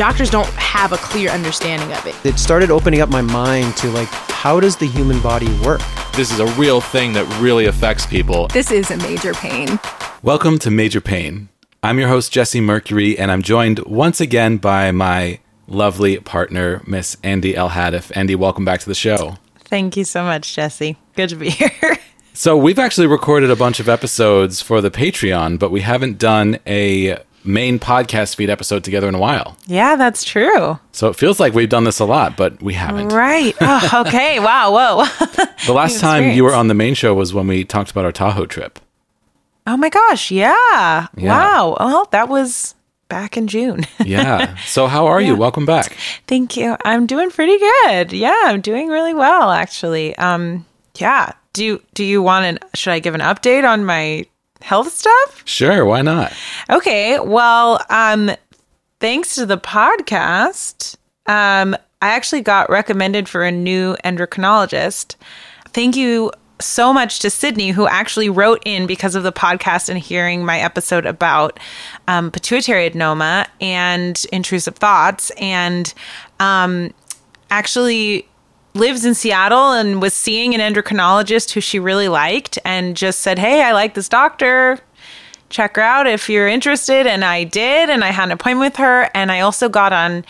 doctors don't have a clear understanding of it. It started opening up my mind to like, how does the human body work? This is a real thing that really affects people. This is a major pain. Welcome to Major Pain. I'm your host, Jesse Mercury, and I'm joined once again by my lovely partner, Miss Andy El Hadif. Andy, welcome back to the show. Thank you so much, Jesse. Good to be here. So, we've actually recorded a bunch of episodes for the Patreon, but we haven't done a main podcast feed episode together in a while. yeah, that's true. So, it feels like we've done this a lot, but we haven't. Right. Oh, okay. Wow. Whoa. The last time you were on the main show was when we talked about our Tahoe trip. oh my gosh. Yeah. Yeah. Wow. Well, that was back in June. Yeah. So, how are you? Welcome back. Thank you. I'm doing pretty good. Yeah, I'm doing really well actually. Um yeah. Do you do you want an should I give an update on my health stuff? Sure, why not? Okay. Well, um thanks to the podcast, um I actually got recommended for a new endocrinologist. Thank you so much to Sydney, who actually wrote in because of the podcast and hearing my episode about um, pituitary adenoma and intrusive thoughts, and um, actually lives in Seattle and was seeing an endocrinologist who she really liked and just said, Hey, I like this doctor. Check her out if you're interested. And I did. And I had an appointment with her. And I also got on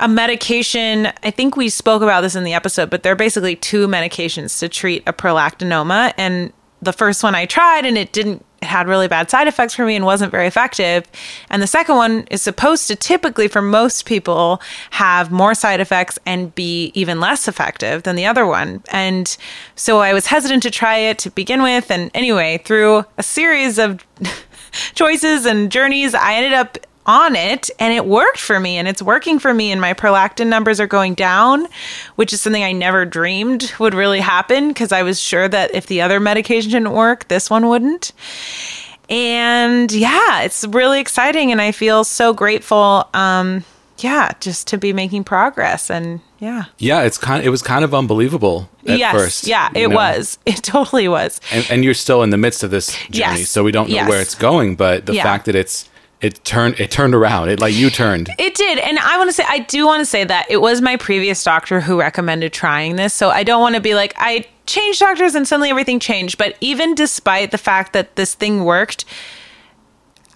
a medication. I think we spoke about this in the episode, but there are basically two medications to treat a prolactinoma. And the first one I tried and it didn't had really bad side effects for me and wasn't very effective. And the second one is supposed to typically for most people have more side effects and be even less effective than the other one. And so I was hesitant to try it to begin with and anyway, through a series of choices and journeys, I ended up on it and it worked for me and it's working for me and my prolactin numbers are going down which is something i never dreamed would really happen because i was sure that if the other medication didn't work this one wouldn't and yeah it's really exciting and i feel so grateful um yeah just to be making progress and yeah Yeah, it's kind. it was kind of unbelievable at yes first. yeah it know? was it totally was and, and you're still in the midst of this journey, Yes. so we don't know Yes. where it's going. But the Yeah. fact that it's it turned it turned around, it like you turned. It did. And I want to say, I do want to say that it was my previous doctor who recommended trying this. So I don't want to be like, I changed doctors and suddenly everything changed. But even despite the fact that this thing worked,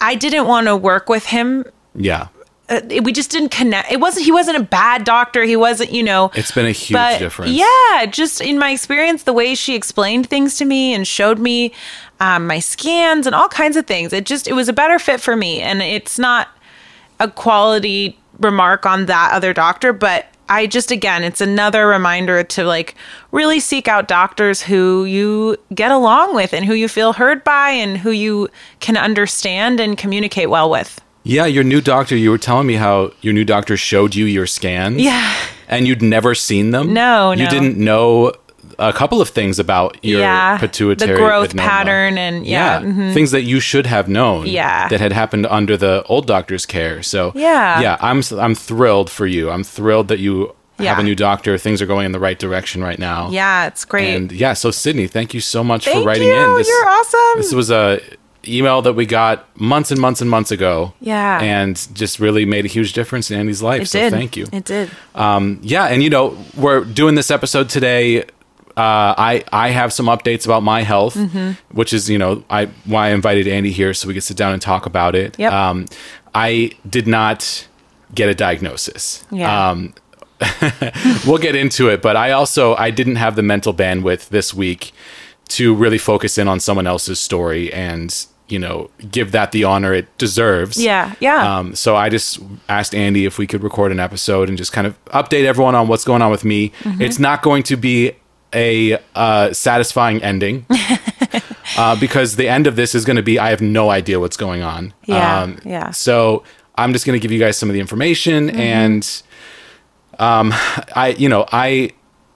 I didn't want to work with him. yeah, Uh, it- we just didn't connect. It wasn't, he wasn't a bad doctor. He wasn't, you know. it's been a huge difference. Yeah, just in my experience, the way she explained things to me and showed me um, my scans and all kinds of things, it just it was a better fit for me. And it's not a quality remark on that other doctor, but I just again, it's another reminder to like really seek out doctors who you get along with and who you feel heard by and who you can understand and communicate well with. Yeah, your new doctor. You were telling me how your new doctor showed you your scans. Yeah. and you'd never seen them. No, you no. didn't know a couple of things about your Yeah, the pituitary growth adenoma. pattern and- yeah, mhm. things that you should have known. Yeah. that had happened under the old doctor's care. So Yeah. yeah, I'm I'm thrilled for you. I'm thrilled that you have a new doctor. Things are going in the right direction right now. Yeah, it's great. And yeah, so Sydney, thank you so much for writing you. in. You're awesome. This was a email that we got months and months and months ago. Yeah. And just really made a huge difference in Andy's life. it so did. thank you. It did. Um, yeah, and you know, we're doing this episode today. Uh, I I have some updates about my health, Mm-hmm. which is you know I why I invited Andy here so we could sit down and talk about it. Yep. Um, I did not get a diagnosis. Yeah. Um, we'll get into it, but I also I didn't have the mental bandwidth this week to really focus in on someone else's story and you know give that the honor it deserves. Yeah, yeah. Um, so I just asked Andy if we could record an episode and just kind of update everyone on what's going on with me. Mm-hmm. It's not going to be a uh, satisfying ending uh, because the end of this is going to be I have no idea what's going on. Um, Yeah, yeah. So I'm just going to give you guys some of the information Mm-hmm. and um, I, you know, I.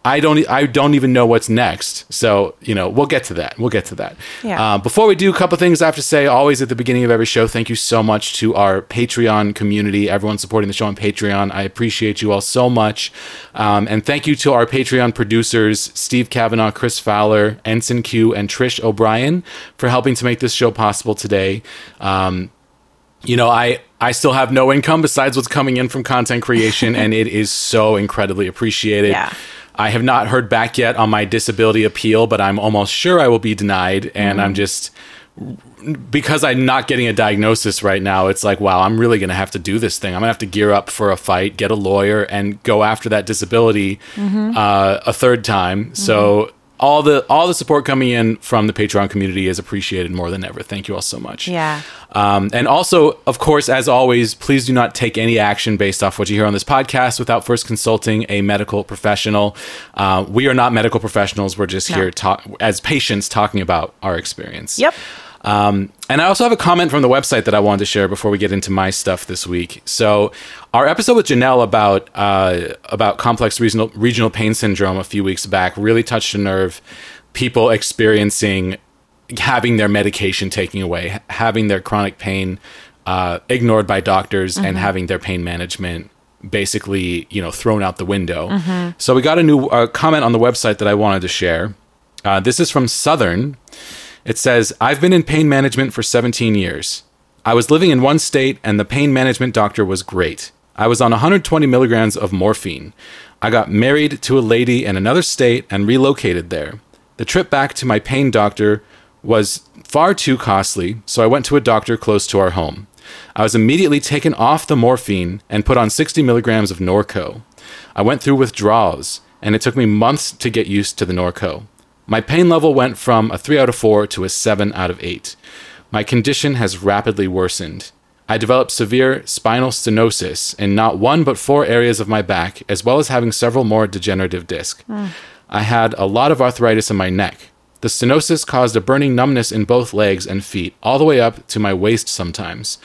I don't. I don't even know what's next. So you know, we'll get to that. We'll get to that. Yeah. Uh, before we do, a couple things I have to say. Always at the beginning of every show, thank you so much to our Patreon community, everyone supporting the show on Patreon. I appreciate you all so much, um, and thank you to our Patreon producers, Steve Kavanaugh, Chris Fowler, Ensign Q, and Trish O'Brien for helping to make this show possible today. Um, you know, I I still have no income besides what's coming in from content creation, and it is so incredibly appreciated. Yeah. I have not heard back yet on my disability appeal, but I'm almost sure I will be denied, and I'm mm-hmm. just because I'm not getting a diagnosis right now, it's like, wow, I'm really going to have to do this thing. I'm going to have to gear up for a fight, get a lawyer, and go after that disability mm-hmm. uh, a third time. So mm-hmm. All the all the support coming in from the Patreon community is appreciated more than ever. Thank you all so much. Yeah. Um, and also, of course, as always, please do not take any action based off what you hear on this podcast without first consulting a medical professional. Uh, we are not medical professionals. We're just here talk as patients talking about our experience. Yep. Um, and I also have a comment from the website that I wanted to share before we get into my stuff this week. So, our episode with Janelle about uh, about complex regional regional pain syndrome a few weeks back really touched a nerve. People experiencing having their medication taken away, having their chronic pain uh, ignored by doctors, and having their pain management basically, you know, thrown out the window. So we got a new uh, comment on the website that I wanted to share. Uh, this is from Southern. It says, I've been in pain management for 17 years. I was living in one state, and the pain management doctor was great. I was on 120 milligrams of morphine. I got married to a lady in another state and relocated there. The trip back to my pain doctor was far too costly, so I went to a doctor close to our home. I was immediately taken off the morphine and put on 60 milligrams of Norco. I went through withdrawals, and it took me months to get used to the Norco. My pain level went from a 3 out of 4 to a 7 out of 8. My condition has rapidly worsened. I developed severe spinal stenosis in not one but four areas of my back, as well as having several more degenerative discs. Hmm. I had a lot of arthritis in my neck. The stenosis caused a burning numbness in both legs and feet, all the way up to my waist sometimes.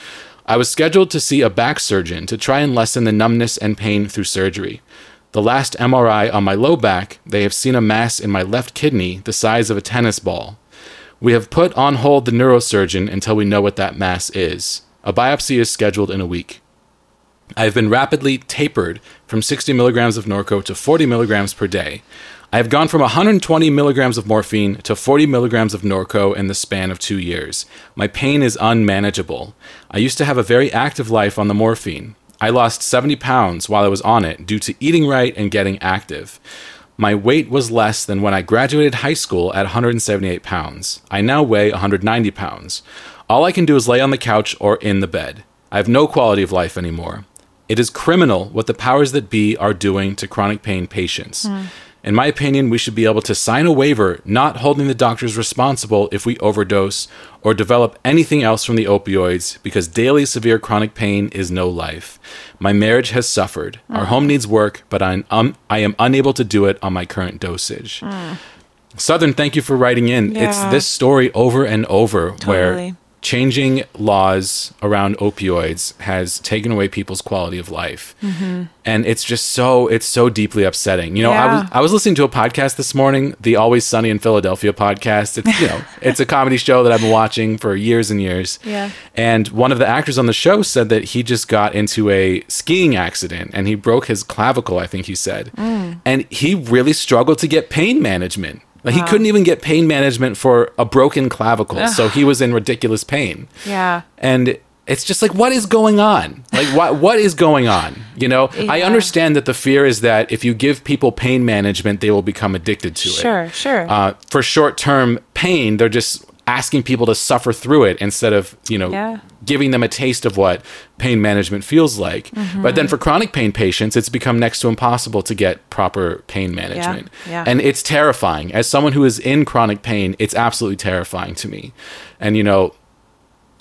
I was scheduled to see a back surgeon to try and lessen the numbness and pain through surgery. The last MRI on my low back, they have seen a mass in my left kidney the size of a tennis ball. We have put on hold the neurosurgeon until we know what that mass is. A biopsy is scheduled in a week. I have been rapidly tapered from 60 milligrams of Norco to 40 milligrams per day. I have gone from 120 milligrams of morphine to 40 milligrams of Norco in the span of two years. My pain is unmanageable. I used to have a very active life on the morphine. I lost 70 pounds while I was on it due to eating right and getting active. My weight was less than when I graduated high school at 178 pounds. I now weigh 190 pounds. All I can do is lay on the couch or in the bed. I have no quality of life anymore. It is criminal what the powers that be are doing to chronic pain patients. Hmm. In my opinion, we should be able to sign a waiver not holding the doctors responsible if we overdose or develop anything else from the opioids because daily severe chronic pain is no life. My marriage has suffered. Our home needs work, but I'm, um, I am unable to do it on my current dosage. Southern, thank you for writing in. It's this story over and over where Totally. Changing laws around opioids has taken away people's quality of life. And it's just so it's so deeply upsetting. You know i was i was listening to a podcast this morning the always sunny in philadelphia podcast. It's you know it's a comedy show that i've been watching for years and years. Yeah. and one of the actors on the show said that he just got into a skiing accident and he broke his clavicle i think he said. Mm. and he really struggled to get pain management like he couldn't even get pain management for a broken clavicle so he was in ridiculous pain. Yeah. and it's just like what is going on? Like what what is going on? You know? I understand that the fear is that if you give people pain management they will become addicted to it. Sure, sure. uh, for short-term pain they're just asking people to suffer through it instead of you know Yeah. giving them a taste of what pain management feels like Mm-hmm. but then for chronic pain patients it's become next to impossible to get proper pain management yeah. and it's terrifying as someone who is in chronic pain it's absolutely terrifying to me and you know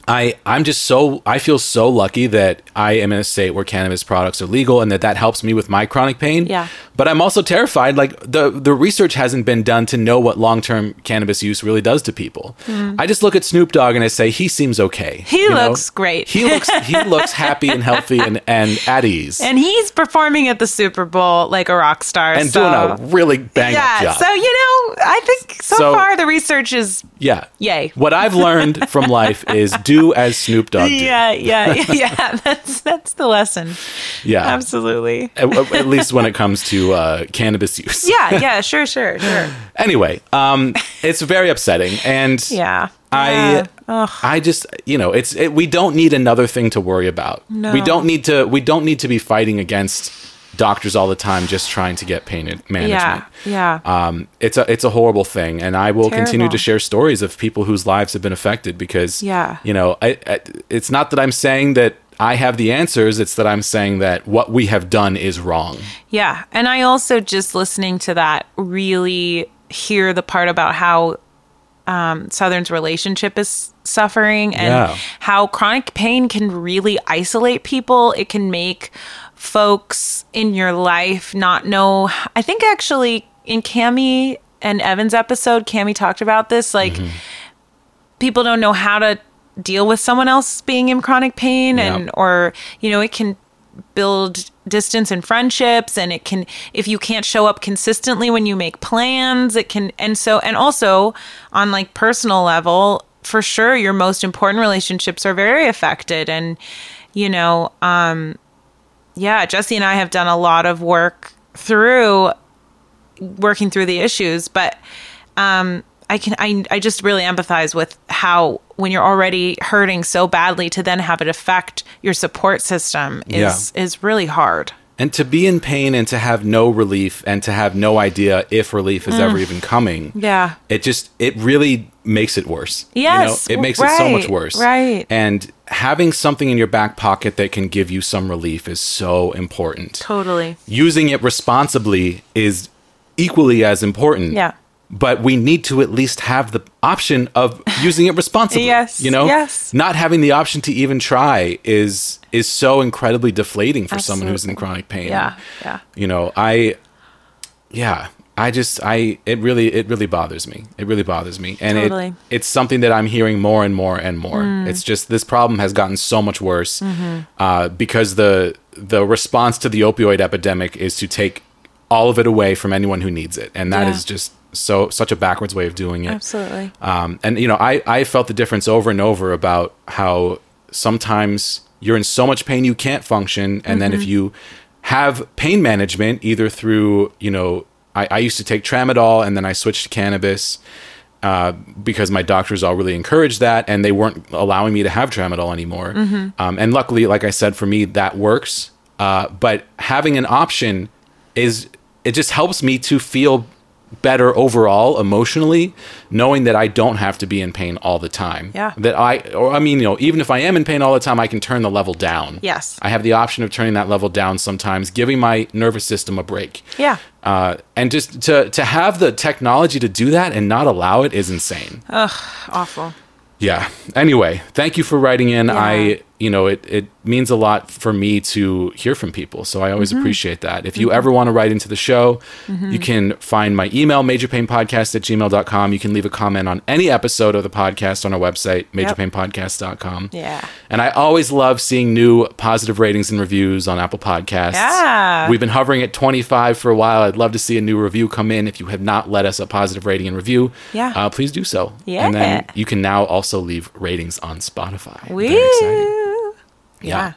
I I'm just so I feel so lucky that I am in a state where cannabis products are legal and that that helps me with my chronic pain. Yeah. But I'm also terrified like the the research hasn't been done to know what long-term cannabis use really does to people. Hmm. I just look at Snoop Dogg and I say he seems okay. He you know? looks great. He looks he looks happy and healthy and and at ease. and he's performing at the Super Bowl like a rock star. and so. doing a really bang yeah. up job. So you know, I think so, So- far the research is yeah. Yay. What I've learned from life is do as Snoop Dogg did. yeah, yeah, yeah. That's that's the lesson. Yeah. Absolutely. At, at least when it comes to uh, cannabis use. Yeah, yeah, sure, sure, sure. Anyway, um, it's very upsetting, and Yeah. Yeah. I I just you know it's it, we don't need another thing to worry about. No. We don't need to we don't need to be fighting against doctors all the time just trying to get pain management. Yeah. Yeah. Um, it's a it's a horrible thing, and I will continue to share stories of people whose lives have been affected because Yeah. you know I, I, it's not that I'm saying that I have the answers; it's that I'm saying that what we have done is wrong. Yeah. And I also just listening to that really hear the part about how um, Southern's relationship is suffering and Yeah. how chronic pain can really isolate people. It can make folks in your life not know. I think actually in Cami and Evan's episode, Cami talked about this. Like, people don't know how to deal with someone else being in chronic pain and or you know it can build distance in friendships and it can if you can't show up consistently when you make plans it can and so and also on like personal level for sure your most important relationships are very affected and you know um yeah jesse and i have done a lot of work through working through the issues but um i can i, I just really empathize with how when you're already hurting so badly to then have it affect your support system is is really hard And to be in pain and to have no relief and to have no idea if relief is ever even coming. Mm. Yeah. It just it really makes it worse. Yes, You know? It makes it so much right, worse. right. And having something in your back pocket that can give you some relief is so important. totally Using it responsibly is equally as important. yeah But we need to at least have the option of using it responsibly. Yes, You know? yes. Not having the option to even try is is so incredibly deflating for someone who's in chronic pain. yeah yeah You know, I yeah, I just I it really it really bothers me. It really bothers me. And Totally. it it's something that I'm hearing more and more and more. Mm. It's just this problem has gotten so much worse Mm-hmm. uh, because the the response to the opioid epidemic is to take all of it away from anyone who needs it. And that is Yeah. just so such a backwards way of doing it. absolutely Um, and you know, I I felt the difference over and over about how sometimes you're in so much pain you can't function, and then Mm-hmm. if you have pain management, either through you know, I, I used to take tramadol, and then I switched to cannabis. Uh, because my doctors all really encouraged that, and they weren't allowing me to have tramadol anymore. Mm-hmm. Um, and luckily, like I said, for me that works. Uh, but having an option is it just helps me to feel better overall emotionally knowing that I don't have to be in pain all the time. Yeah. That I or I mean, you know, even if I am in pain all the time, I can turn the level down. Yes. I have the option of turning that level down sometimes, giving my nervous system a break. Yeah. Uh, and just to to have the technology to do that and not allow it is insane. Ugh, awful Yeah. Anyway, thank you for writing in. Yeah. I, you know, it, it means a lot for me to hear from people. So I always Mm-hmm. appreciate that. If you ever want to write into the show, you can find my email, majorpainpodcast at gmail.com. You can leave a comment on any episode of the podcast on our website, majorpainpodcast.com. Yeah. And I always love seeing new positive ratings and reviews on Apple Podcasts. Yeah. We've been hovering at 25 for a while. I'd love to see a new review come in. If you have not let us a positive rating and review, Yeah. uh, please do so. Yeah. And then you can now also leave ratings on Spotify. Very exciting. Woo. Yeah.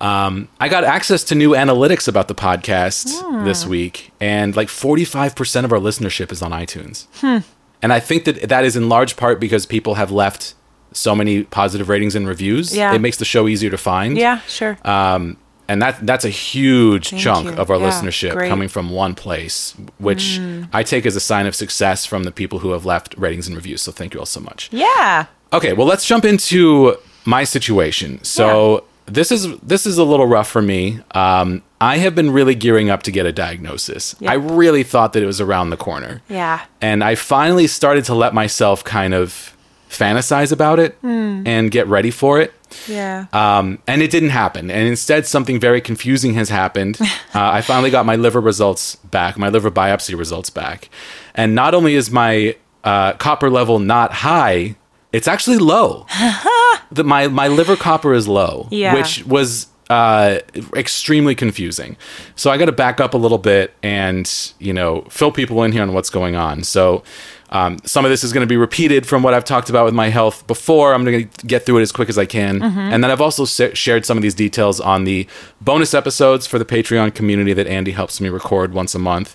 Um, I got access to new analytics about the podcast Hmm. this week, and like 45% of our listenership is on iTunes. Hmm. And I think that that is in large part because people have left so many positive ratings and reviews. Yeah. It makes the show easier to find. yeah sure Um, and that that's a huge Thank chunk you. of our Yeah, listenership great. coming from one place, which I take as a sign of success from the people who have left ratings and reviews. So thank you all so much. yeah Okay, well let's jump into my situation. So this is this is a little rough for me. Um, I have been really gearing up to get a diagnosis. Yeah. I really thought that it was around the corner. yeah And I finally started to let myself kind of fantasize about it and get ready for it. yeah Um, and it didn't happen. And instead, something very confusing has happened. Uh, I finally got my liver results back, my liver biopsy results back. And not only is my uh, copper level not high, it's actually low. the, my, my liver copper is low, Yeah. which was uh, extremely confusing. So I got to back up a little bit and, you know, fill people in here on what's going on. So um, some of this is going to be repeated from what I've talked about with my health before. I'm going to get through it as quick as I can. And then I've also sa- shared some of these details on the bonus episodes for the Patreon community that Andy helps me record once a month.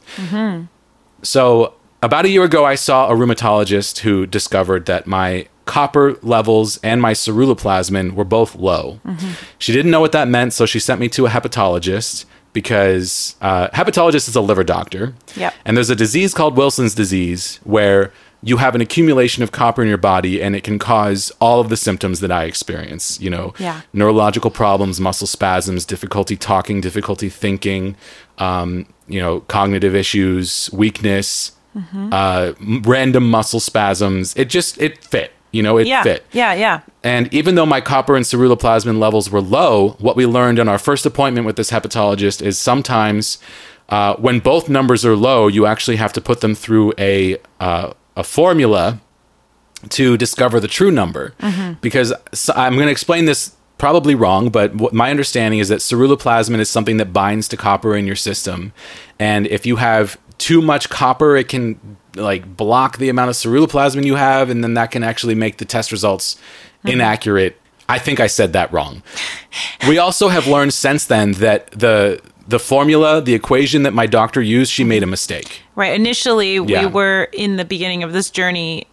So about a year ago, I saw a rheumatologist who discovered that my copper levels and my ceruloplasmin were both low. She didn't know what that meant, so she sent me to a hepatologist because uh, hepatologist is a liver doctor. Yep. And there's a disease called Wilson's disease where you have an accumulation of copper in your body and it can cause all of the symptoms that I experience, you know, Yeah. neurological problems, muscle spasms, difficulty talking, difficulty thinking, um, you know, cognitive issues, weakness, uh, random muscle spasms. It just, it fit, you know, it Yeah. fit. Yeah, yeah. And even though my copper and ceruloplasmin levels were low, what we learned in our first appointment with this hepatologist is sometimes uh, when both numbers are low, you actually have to put them through a uh, a formula to discover the true number. Because I'm going to explain this probably wrong, but what my understanding is that ceruloplasmin is something that binds to copper in your system, and if you have too much copper, it can like block the amount of ceruloplasmin you have, and then that can actually make the test results hmm. inaccurate. I think I said that wrong. we also have learned since then that the the formula, the equation that my doctor used, she made a mistake. Right. Initially, Yeah. we were in the beginning of this journey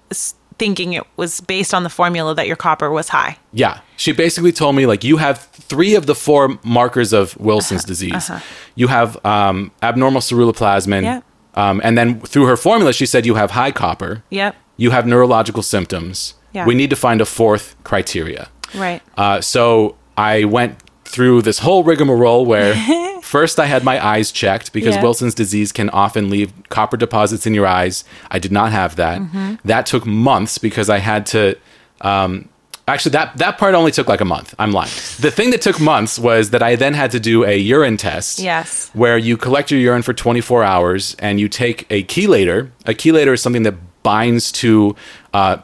thinking it was based on the formula that your copper was high. Yeah. She basically told me like you have three of the four markers of Wilson's uh-huh. disease. Uh-huh. You have um, abnormal ceruloplasmin. Yeah. Um, and then through her formula, she said you have high copper. Yep. You have neurological symptoms. Yeah. We need to find a fourth criteria. Right. Uh, so I went through this whole rigmarole where first I had my eyes checked because Yeah. Wilson's disease can often leave copper deposits in your eyes. I did not have that. Mm-hmm. That took months because I had to. Um, actually, that that part only took like a month. I'm lying. The thing that took months was that I then had to do a urine test. Yes. Where you collect your urine for 24 hours and you take a chelator. A chelator is something that binds to. Uh,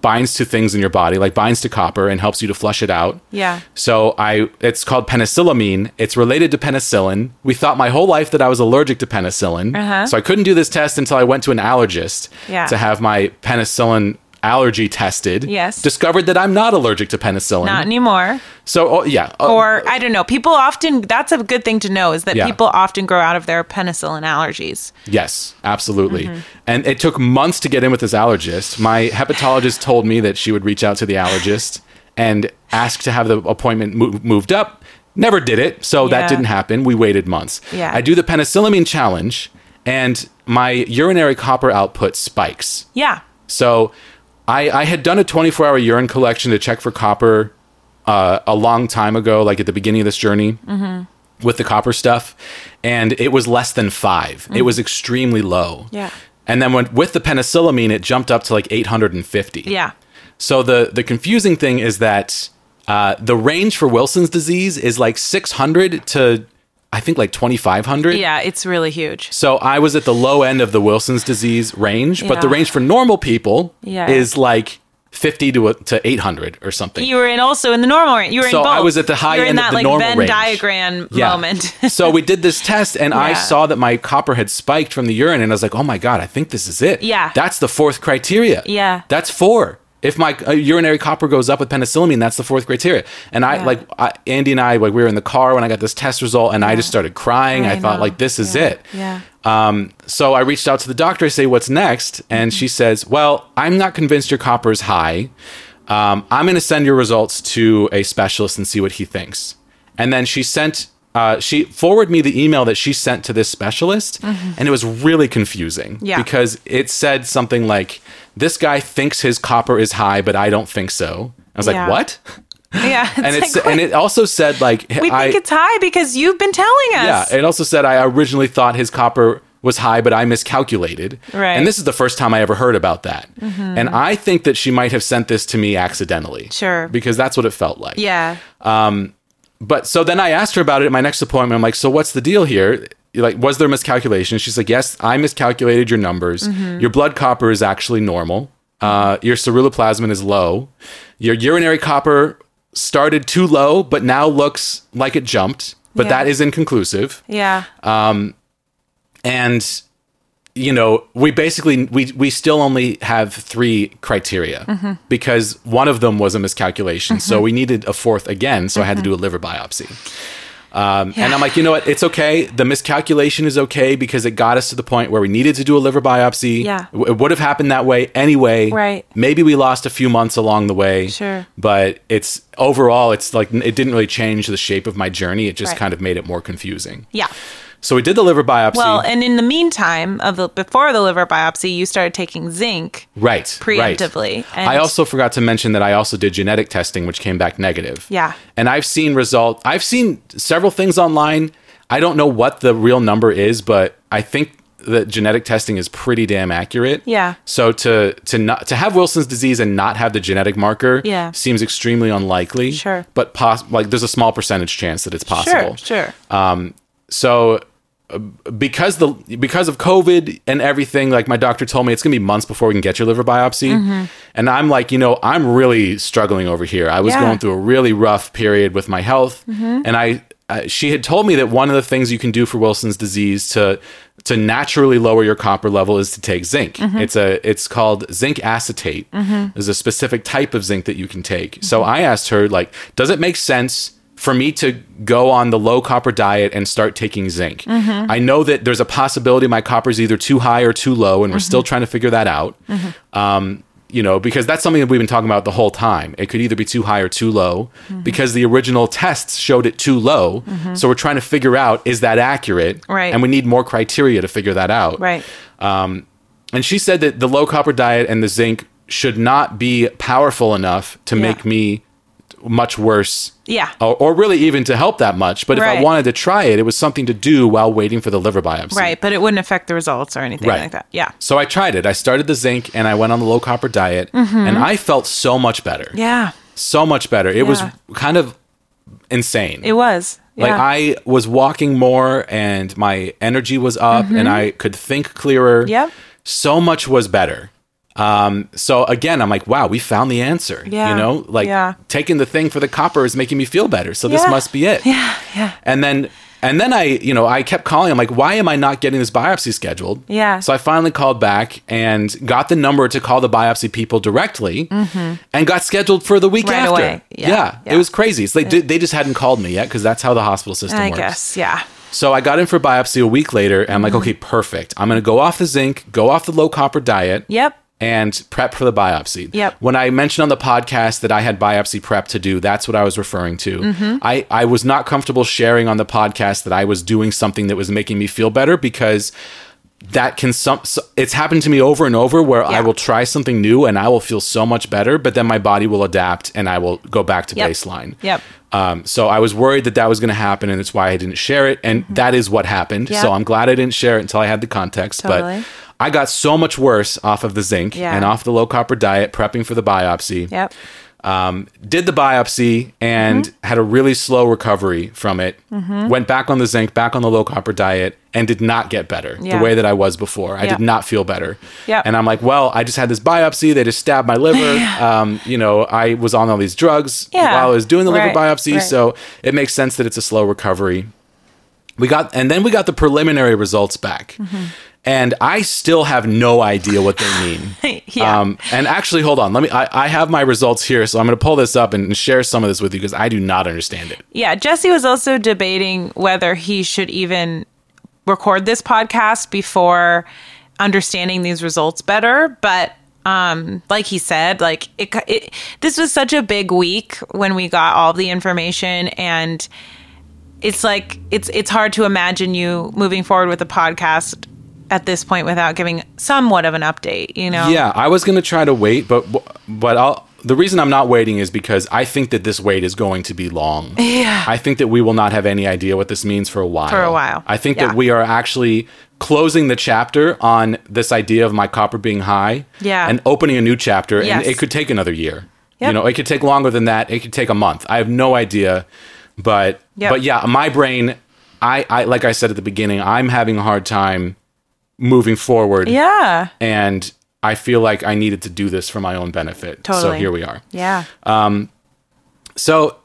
binds to things in your body like binds to copper and helps you to flush it out Yeah. so I it's called penicillamine. It's related to penicillin. We thought my whole life that I was allergic to penicillin. Uh-huh. So I couldn't do this test until I went to an allergist Yeah. to have my penicillin allergy tested. Yes. Discovered that I'm not allergic to penicillin. Not anymore. so oh, yeah. Uh, Or I don't know. People often that's a good thing to know is that Yeah. people often grow out of their penicillin allergies. Yes, absolutely. Mm-hmm. And it took months to get in with this allergist. My hepatologist told me that she would reach out to the allergist and ask to have the appointment mo- moved up. Never did it, so Yeah. that didn't happen. We waited months. Yeah. I do the penicillamine challenge, and my urinary copper output spikes. Yeah. So I, I had done a 24 hour urine collection to check for copper uh, a long time ago, like at the beginning of this journey with the copper stuff, and it was less than 5 It was extremely low. Yeah. And then when, with the penicillamine, it jumped up to like 850. Yeah. So the the confusing thing is that uh, the range for Wilson's disease is like 600 to I think like 2500. Yeah, it's really huge. So I was at the low end of the Wilson's disease range, but the range for normal people Yeah. is like 50 to a, to 800 or something. You were in also in the normal range. You were So in both. I was at the high you were end in of that the like normal Venn range. diagram Yeah. moment. so we did this test and I saw that my copper had spiked from the urine and I was like, "Oh my god, I think this is it." Yeah. That's the fourth criteria. Yeah. That's 4. If my uh, urinary copper goes up with penicillamine, that's the fourth criteria. And I Yeah. like I, Andy and I like we were in the car when I got this test result and I just started crying. I, I thought know. like this is Yeah. it. Yeah. Um, so I reached out to the doctor. I say, "What's next?" And she says, "Well, I'm not convinced your copper is high. Um, I'm going to send your results to a specialist and see what he thinks." And then she sent. Uh, she forwarded me the email that she sent to this specialist, and it was really confusing Yeah. because it said something like, "This guy thinks his copper is high, but I don't think so." I was Yeah. like, "What?" yeah. It's And it's like, and it also said like, we I, think it's high because you've been telling us. yeah, it also said I originally thought his copper was high, but I miscalculated. Right. Mm-hmm. And this is the first time I ever heard about that. And I think that she might have sent this to me accidentally. Sure. Because that's what it felt like. yeah. Um, But so then I asked her about it at my next appointment. I'm like, so what's the deal here? Like, was there a miscalculation? She's like, yes, I miscalculated your numbers. Mm-hmm. Your blood copper is actually normal. Uh, your ceruloplasmin is low. Your urinary copper started too low, but now looks like it jumped. But Yeah. that is inconclusive. Yeah. um, and you know we basically we we still only have three criteria Mm-hmm. because one of them was a miscalculation so we needed a fourth again so i had to do a liver biopsy Um, And I'm like, you know what? It's okay. The miscalculation is okay because it got us to the point where we needed to do a liver biopsy. Yeah. It would have happened that way anyway. Right. Maybe we lost a few months along the way. Sure. But it's overall, it's like it didn't really change the shape of my journey. It just Right. kind of made it more confusing. Yeah. So we did the liver biopsy. Well, and in the meantime of the before the liver biopsy, you started taking zinc. right. preemptively, Right. I also forgot to mention that I also did genetic testing, which came back negative. Yeah. And I've seen result. I've seen several things online. I don't know what the real number is, but I think that genetic testing is pretty damn accurate. Yeah. So to to not to have Wilson's disease and not have the genetic marker Yeah. seems extremely unlikely. Sure. But pos- like there's a small percentage chance that it's possible. Sure, sure. So uh, because the because of COVID and everything, like my doctor told me, it's gonna be months before we can get your liver biopsy, and I'm like, you know, I'm really struggling over here. I was Yeah. Mm-hmm. going through a really rough period with my health, and I. Uh, she had told me that one of the things you can do for Wilson's disease to to naturally lower your copper level is to take zinc. Mm-hmm. It's a it's called zinc acetate. There's a specific type of zinc that you can take. So Mm-hmm. I asked her like, does it make sense for me to go on the low copper diet and start taking zinc. Mm-hmm. I know that there's a possibility my copper is either too high or too low, and we're still Mm-hmm. trying to figure that out. Um, you know, because that's something that we've been talking about the whole time. It could either be too high or too low Mm-hmm. because the original tests showed it too low. So we're trying to figure out is that accurate? Right. And we need more criteria to figure that out. right. And she said that the low copper diet and the zinc should not be powerful enough to Yeah. make me much worse Yeah. or, or really even to help that much. But if I wanted to try it, it was something to do while waiting for the liver biopsy. Right, but it wouldn't affect the results or anything Right. like that. Yeah. So I tried it. I started the zinc and I went on the low copper diet, and I felt so much better. Mm-hmm. Yeah. So much better. It was kind of insane. It was. Yeah. Like I was walking more and my energy was up and I could think clearer. Mm-hmm. Yep. So much was better. Um, so again, I'm like, wow, we found the answer. Yeah. You know, like Yeah. taking the thing for the copper is making me feel better. So this must be it. yeah. Yeah. And then and then I, you know, I kept calling. I'm like, why am I not getting this biopsy scheduled? Yeah. So I finally called back and got the number to call the biopsy people directly and got scheduled for the week Mm-hmm. Right after. away. Yeah. it Yeah. was crazy. Like they, they just hadn't called me yet because that's how the hospital system I works. guess. Yeah. So I got in for biopsy a week later and I'm Mm-hmm. like, okay, perfect. I'm going to go off the zinc, go off the low copper diet Yep. And prep for the biopsy. Yep. When I mentioned on the podcast that I had biopsy prep to do, that's what I was referring to. Mm-hmm. I, I was not comfortable sharing on the podcast that I was doing something that was making me feel better because that can some it's happened to me over and over where I will try something new and I will feel so much better, but then my body will adapt and I will go back to Yep. baseline. Yep. Um, so I was worried that that was going to happen, and it's why I didn't share it. And that is what happened. Mm-hmm. So I'm glad I didn't share it until I had the context. Totally. But I got so much worse off of the zinc Yeah. and off the low copper diet, prepping for the biopsy. Yep. Um, did the biopsy and Mm-hmm. had a really slow recovery from it. Went back on the zinc, back on the low copper diet, and did not get better Yeah. the way that I was before. I Yeah. did not feel better. Yep. And I'm like, well, I just had this biopsy. They just stabbed my liver. um, you know, I was on all these drugs Yeah. while I was doing the liver Right. biopsy. Right. So it makes sense that it's a slow recovery. We got, and then we got the preliminary results back. Mm-hmm. And I still have no idea what they mean. Yeah. Um, and actually, hold on. Let me. I, I have my results here, so I'm going to pull this up and share some of this with you because I do not understand it. Yeah, Jesse was also debating whether he should even record this podcast before understanding these results better, but um like he said, like it, it this was such a big week when we got all the information and it's like it's it's hard to imagine you moving forward with the podcast at this point without giving somewhat of an update, you know. Yeah, I was going to try to wait, but but I'll. The reason I'm not waiting is because I think that this wait is going to be long. Yeah. I think that we will not have any idea what this means for a while. For a while. I think Yeah. that we are actually closing the chapter on this idea of my copper being high. Yeah. And opening a new chapter, Yes. and it could take another year. You know, it could take longer than that. It could take a month. I have no idea, but Yep. but yeah, my brain. I, I like I said at the beginning, I'm having a hard time moving forward Yeah. and I feel like I needed to do this for my own benefit. Totally. So here we are. Yeah. Um, so,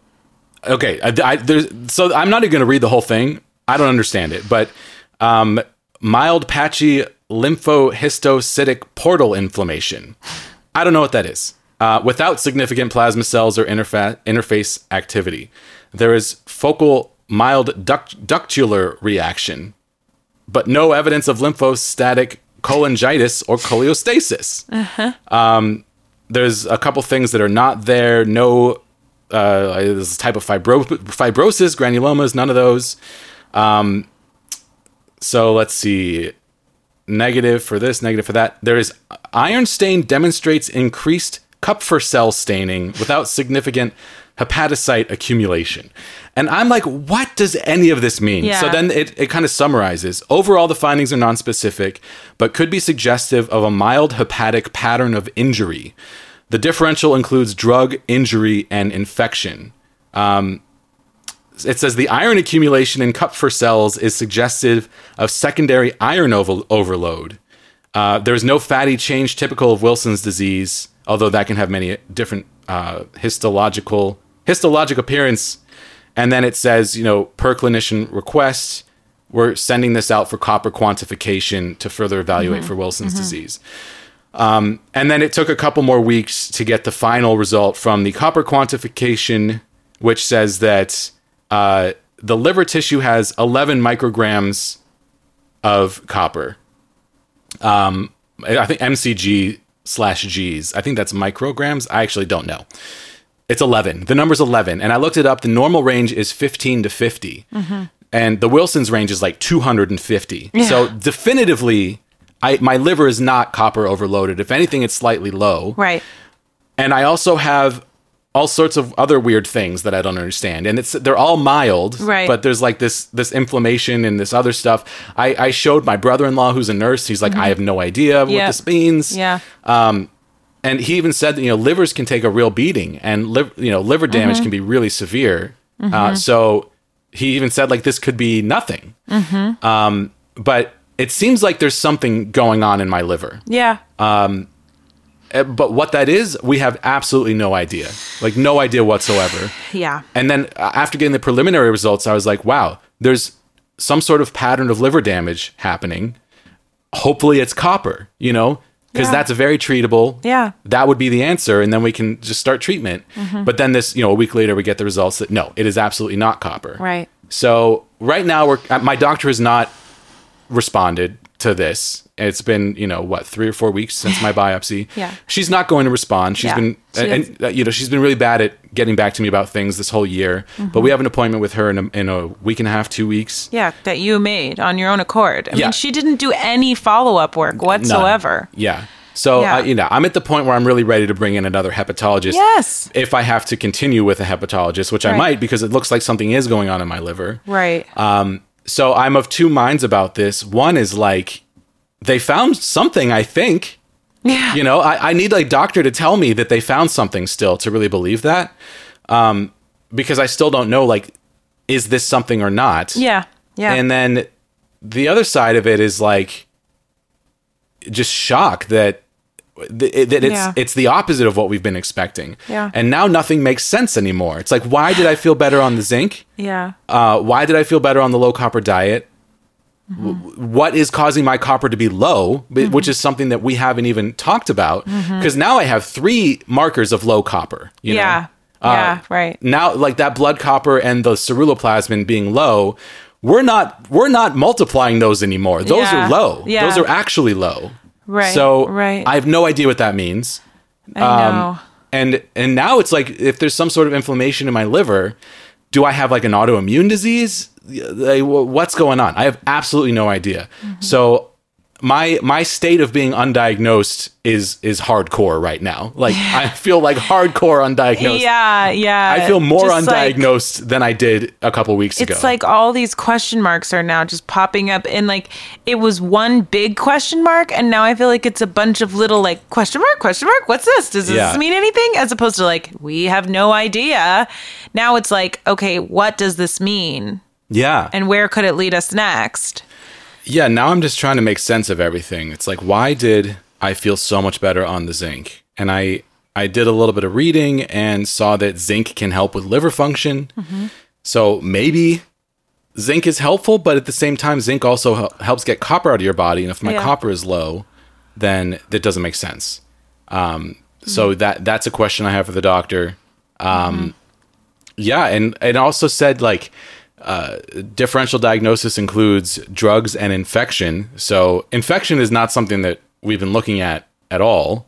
okay, I, I- there's so I'm not even going to read the whole thing. I don't understand it, but um, mild patchy lymphohistiocytic portal inflammation. I don't know what that is. Uh, without significant plasma cells or interfa- interface activity, there is focal mild duct- ductular reaction, but no evidence of lymphostatic cholangitis or cholestasis. Um, there's a couple things that are not there. No, uh, there's a type of fibro- fibrosis, granulomas, none of those. Um, so let's see. Negative for this, negative for that. There is iron stain demonstrates increased Kupffer cell staining without significant hepatocyte accumulation. And I'm like, what does any of this mean? Yeah. So then it, it kind of summarizes. Overall, the findings are nonspecific, but could be suggestive of a mild hepatic pattern of injury. The differential includes drug, injury, and infection. Um, it says the iron accumulation in Kupffer cells is suggestive of secondary iron over- overload. Uh, there is no fatty change typical of Wilson's disease, although that can have many different uh, histological histologic appearance. And then it says, you know, per clinician request, we're sending this out for copper quantification to further evaluate for Wilson's disease. Um, and then it took a couple more weeks to get the final result from the copper quantification, which says that uh, the liver tissue has 11 micrograms of copper. Um, I think MCG slash G's. I think that's micrograms. I actually don't know. It's 11. The number's 11. And I looked it up. The normal range is 15 to 50. Mm-hmm. And the Wilson's range is like 250. So definitively, I, my liver is not copper overloaded. If anything, it's slightly low. Right. And I also have all sorts of other weird things that I don't understand. And it's they're all mild, Right. But there's like this this inflammation and this other stuff. I, I showed my brother-in-law who's a nurse. He's like, mm-hmm. I have no idea what this means. Yeah. Um, And he even said that you know livers can take a real beating, and liv- you know liver damage Mm-hmm. can be really severe. Uh, so he even said like this could be nothing. Mm-hmm. Um, but it seems like there's something going on in my liver. Yeah. Uh, But what that is, we have absolutely no idea. Like no idea whatsoever. yeah. And then uh, after getting the preliminary results, I was like, wow, there's some sort of pattern of liver damage happening. Hopefully it's copper, you know, because Yeah. that's very treatable. Yeah. That would be the answer. And then we can just start treatment. Mm-hmm. But then this, you know, a week later, we get the results that no, it is absolutely not copper. Right. So right now, we're, uh, my doctor has not responded to this. It's been, you know, what, three or four weeks since my biopsy. Yeah. She's not going to respond. She's Yeah, been, she and, and, uh, you know, she's been really bad at getting back to me about things this whole year. But Mm-hmm. we have an appointment with her in a, in a week and a half, two weeks. Yeah. That you made on your own accord. I Yeah. mean, she didn't do any follow up work None. whatsoever. Yeah. So, Yeah. Uh, you know, I'm at the point where I'm really ready to bring in another hepatologist. Yes. If I have to continue with a hepatologist, which I might because it looks like something is going on in my liver. Right. Um, so I'm of two minds about this. One is like, they found something, I think. yeah. You know, I, I need a doctor to tell me that they found something still to really believe that. Um, because I still don't know, like, is this something or not? Yeah. Yeah. And then the other side of it is like, just shock that that it's Yeah. it's the opposite of what we've been expecting. Yeah. And now nothing makes sense anymore. It's like, why did I feel better on the zinc? yeah. Uh, why did I feel better on the low copper diet? Mm-hmm. What is causing my copper to be low, b- which is something that we haven't even talked about? Because now I have three markers of low copper. You Mm-hmm. yeah. Uh, yeah. Right. Now, like that blood copper and the ceruloplasmin being low, we're not we're not multiplying those anymore. Those Yeah. are low. Yeah. Those are actually low. Right. So right. I have no idea what that means. I know. And and now it's like if there's some sort of inflammation in my liver, do I have like an autoimmune disease? Like, what's going on? I have absolutely no idea. Mm-hmm. So my my state of being undiagnosed is is hardcore right now. Like I feel like hardcore undiagnosed. Yeah. Yeah. I feel more Just like- undiagnosed than I did a couple weeks ago. It's like all these question marks are now just popping up and like it was one big question mark and now I feel like it's a bunch of little like question mark question mark what's this does this Yeah. mean anything as opposed to like we have no idea now it's like okay what does this mean yeah. and where could it lead us next Yeah, now I'm just trying to make sense of everything. It's like, why did I feel so much better on the zinc? And I I did a little bit of reading and saw that zinc can help with liver function. So maybe zinc is helpful, but at the same time, zinc also hel- helps get copper out of your body. And if my Yeah. copper is low, then that doesn't make sense. Um, so that that's a question I have for the doctor. Um, Yeah, and and also said like uh, differential diagnosis includes drugs and infection. So infection is not something that we've been looking at at all.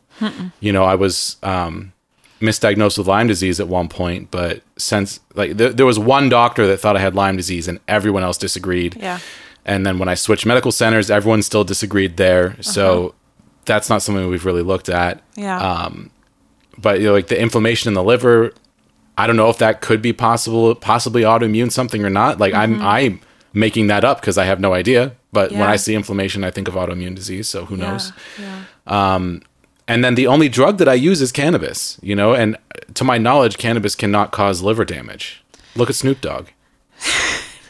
You know, I was um, misdiagnosed with Lyme disease at one point, but since like th- there was one doctor that thought I had Lyme disease, and everyone else disagreed. Yeah. And then when I switched medical centers, everyone still disagreed there. So that's not something we've really looked at. Yeah. Um, but you know, like the inflammation in the liver, I don't know if that could be possible, possibly autoimmune something or not. Like I'm, I'm making that up because I have no idea. But when Mm-hmm. I see inflammation, I think of autoimmune disease. So who knows? Yeah. And then the only drug that I use is cannabis. You know, and to my knowledge, cannabis cannot cause liver damage. Look at Snoop Dogg.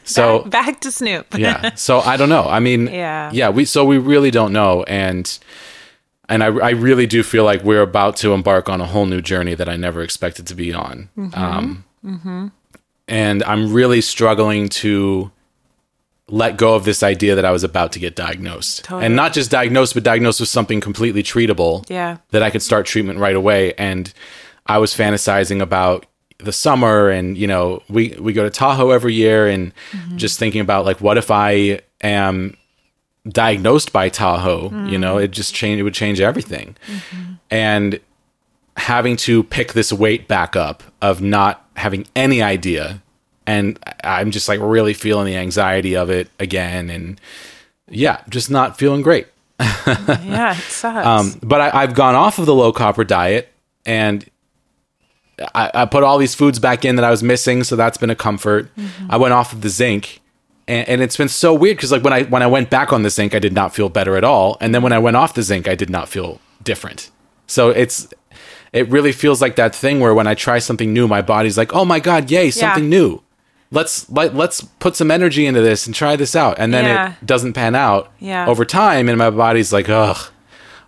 So back, back to Snoop. yeah so i don't know i mean Yeah. yeah we so we really don't know and and I, I really do feel like we're about to embark on a whole new journey that i never expected to be on mm-hmm. um mm-hmm. and i'm really struggling to let go of this idea that i was about to get diagnosed Totally. and not just diagnosed but diagnosed with something completely treatable Yeah. that I could start treatment right away. And I was fantasizing about the summer and, you know, we, we go to Tahoe every year and mm-hmm. just thinking about like, what if I am diagnosed by Tahoe, you hmm. know, it just change, it would change everything. Mm-hmm. And having to pick this weight back up of not having any idea. And I'm just like really feeling the anxiety of it again. And yeah, just not feeling great. Yeah. It sucks. Um, but I, I've gone off of the low copper diet and I, I put all these foods back in that I was missing, so that's been a comfort. Mm-hmm. I went off of the zinc, and, and it's been so weird because like when I when I went back on the zinc, I did not feel better at all, and then when I went off the zinc, I did not feel different. So it's it really feels like that thing where when I try something new, my body's like, oh my god, yay, something new. Let's let, let's put some energy into this and try this out, and then Yeah. it doesn't pan out Yeah. over time, and my body's like, ugh,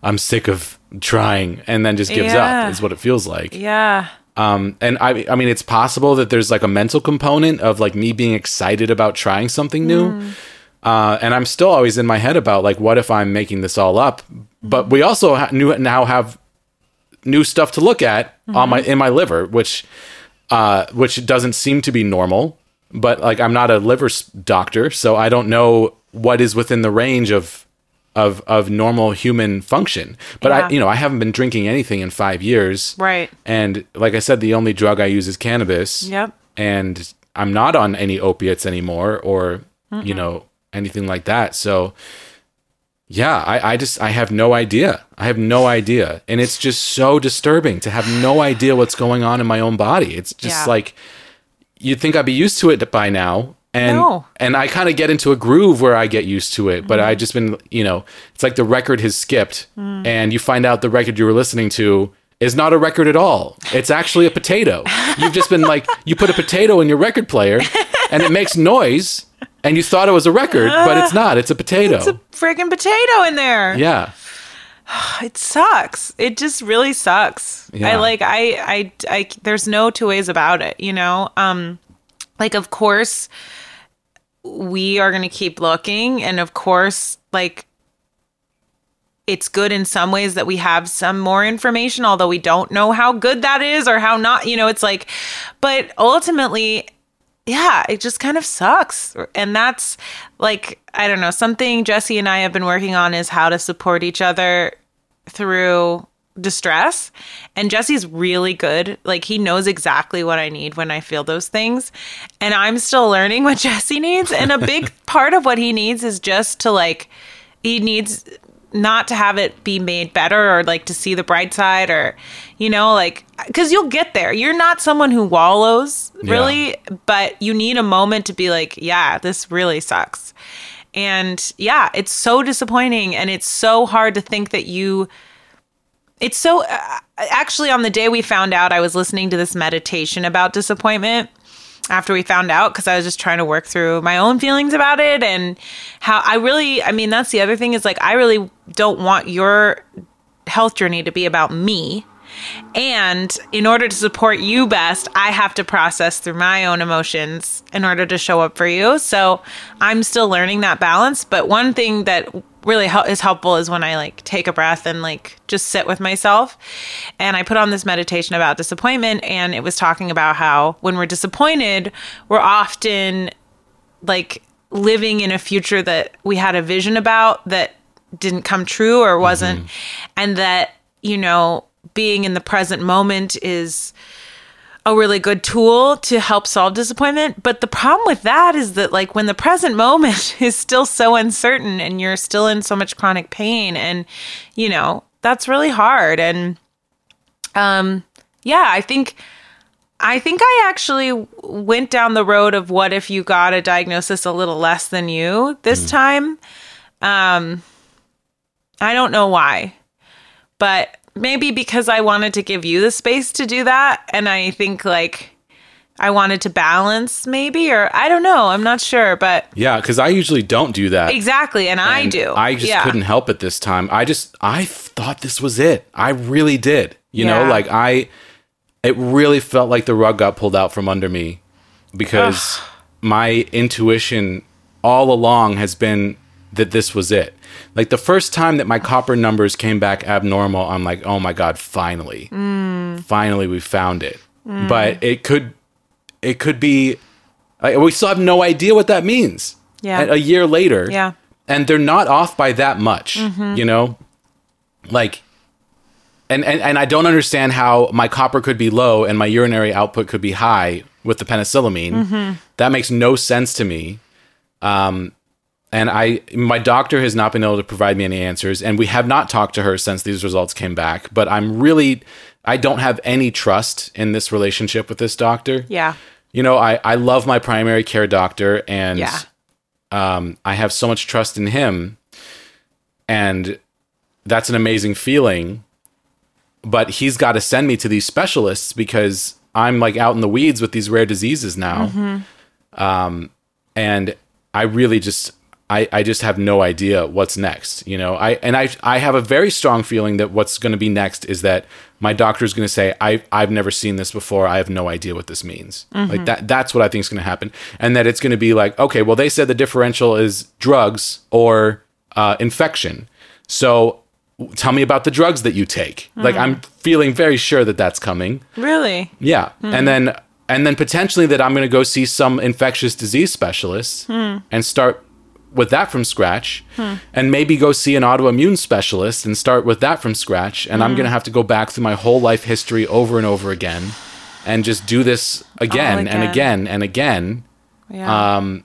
I'm sick of trying, and then just gives Yeah. up. Is what it feels like. yeah. Um, and I, I mean, it's possible that there's like a mental component of like me being excited about trying something new. Mm. Uh, and I'm still always in my head about like, what if I'm making this all up? But we also ha- new, now have new stuff to look at on my in my liver, which uh, which doesn't seem to be normal. But like, I'm not a liver doctor, so I don't know what is within the range of of of normal human function. But Yeah. I, you know, I haven't been drinking anything in five years, Right. and like I said, the only drug I use is cannabis. Yep. And I'm not on any opiates anymore or, you know, anything like that. So yeah, I, I just I have no idea. I have no idea. And it's just so disturbing to have no idea what's going on in my own body. It's just Yeah. like you'd think I'd be used to it by now. And No. and I kind of get into a groove where I get used to it, but Mm-hmm. I just been, you know, it's like the record has skipped Mm. and you find out the record you were listening to is not a record at all. It's actually a potato. You've just been like you put a potato in your record player and it makes noise and you thought it was a record, but it's not. It's a potato. It's a freaking potato in there. yeah. It sucks. It just really sucks. Yeah. I like I, I I there's no two ways about it, you know? Um like of course we are going to keep looking and of course like it's good in some ways that we have some more information although we don't know how good that is or how not, you know, it's like but ultimately yeah, it just kind of sucks. And that's like, I don't know, something Jesse and I have been working on is how to support each other through distress. And Jesse's really good. Like, he knows exactly what I need when I feel those things. And I'm still learning what Jesse needs. And a big part of what he needs is just to, like, he needs not to have it be made better or like to see the bright side or you know like because you'll get there you're not someone who wallows really but you need a moment to be like yeah this really sucks and yeah it's so disappointing and it's so hard to think that you it's so uh, actually on the day we found out i was listening to this meditation about disappointment after we found out because I was just trying to work through my own feelings about it and how I really, I mean, that's the other thing is like, I really don't want your health journey to be about me. And in order to support you best, I have to process through my own emotions in order to show up for you. So I'm still learning that balance. But one thing that really hel- is helpful is when I like take a breath and like just sit with myself. And I put on this meditation about disappointment, and it was talking about how when we're disappointed, we're often like living in a future that we had a vision about that didn't come true or wasn't mm-hmm. and that you know being in the present moment is a really good tool to help solve disappointment. But the problem with that is that like when the present moment is still so uncertain and you're still in so much chronic pain and you know that's really hard. And um yeah i think I think I actually went down the road of what if you got a diagnosis a little less than you this time. Um, I don't know why, but maybe because I wanted to give you the space to do that. And I think like I wanted to balance maybe, or I don't know. I'm not sure, but Yeah, because I usually don't do that. exactly. And, I do. I just Yeah. couldn't help it this time. I just I thought this was it. I really did. You know, like I it really felt like the rug got pulled out from under me because my intuition all along has been that this was it. Like the first time that my copper numbers came back abnormal, I'm like, "Oh my god, finally. Mm. Finally we found it." But it could it could be like, we still have no idea what that means. Yeah. A- a year later Yeah. and they're not off by that much you know like and, and and i don't understand how my copper could be low and my urinary output could be high with the penicillamine that makes no sense to me um and i my doctor has not been able to provide me any answers and we have not talked to her since these results came back but i'm really i don't have any trust in this relationship with this doctor Yeah. you know i i love my primary care doctor and Yeah. um, I have so much trust in him, and that's an amazing feeling. But he's got to send me to these specialists because I'm like out in the weeds with these rare diseases now, um, and I really just I, I just have no idea what's next. You know, I and I I have a very strong feeling that what's going to be next is that my doctor is going to say I I've never seen this before. I have no idea what this means. Like mm-hmm. that that's what I think is going to happen, and that it's going to be like okay, well they said the differential is drugs or uh, infection, so tell me about the drugs that you take. Like I'm mm. feeling very sure that that's coming. Really? Yeah. And mm. then and then potentially that I'm going to go see some infectious disease specialist hmm. and start with that from scratch and maybe go see an autoimmune specialist and start with that from scratch and I'm going to have to go back through my whole life history over and over again and just do this again, and again. again and again Yeah. um,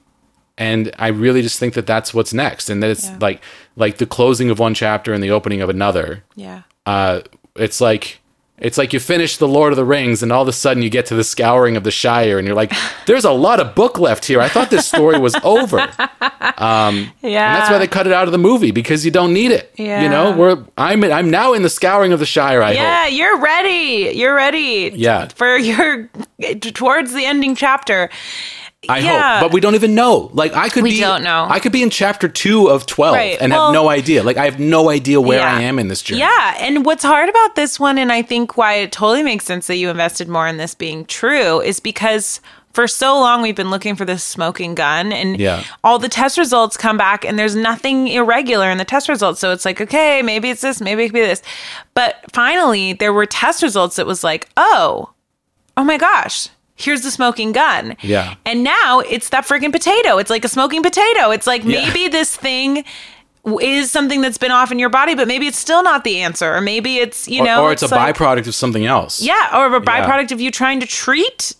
and I really just think that that's what's next, and that it's Yeah. like like the closing of one chapter and the opening of another. yeah. Uh, it's like it's like you finish the Lord of the Rings, and all of a sudden you get to the scouring of the Shire, and you're like, "There's a lot of book left here. I thought this story was over." Um, and Yeah. that's why they cut it out of the movie because you don't need it. Yeah. You know, we're I'm I'm now in the scouring of the Shire. I Yeah, hope. you're ready. You're ready. Yeah. For your towards the ending chapter. I Yeah. hope, but we don't even know. Like I could We be, don't know. I could be in chapter two of twelve Right. and Well- have no idea. Like I have no idea where I am in this journey. Yeah, and what's hard about this one, and I think why it totally makes sense that you invested more in this being true, is because for so long we've been looking for this smoking gun, and Yeah. all the test results come back, and there's nothing irregular in the test results. So it's like, okay, maybe it's this, maybe it could be this, but finally there were test results that was like, oh, oh my gosh. Here's the smoking gun. Yeah. And now it's that freaking potato. It's like a smoking potato. It's like Yeah. maybe this thing is something that's been off in your body, but maybe it's still not the answer. Or maybe it's, you Or, know, or it's, a like- byproduct of something else. Yeah, or a Yeah. byproduct of you trying to treat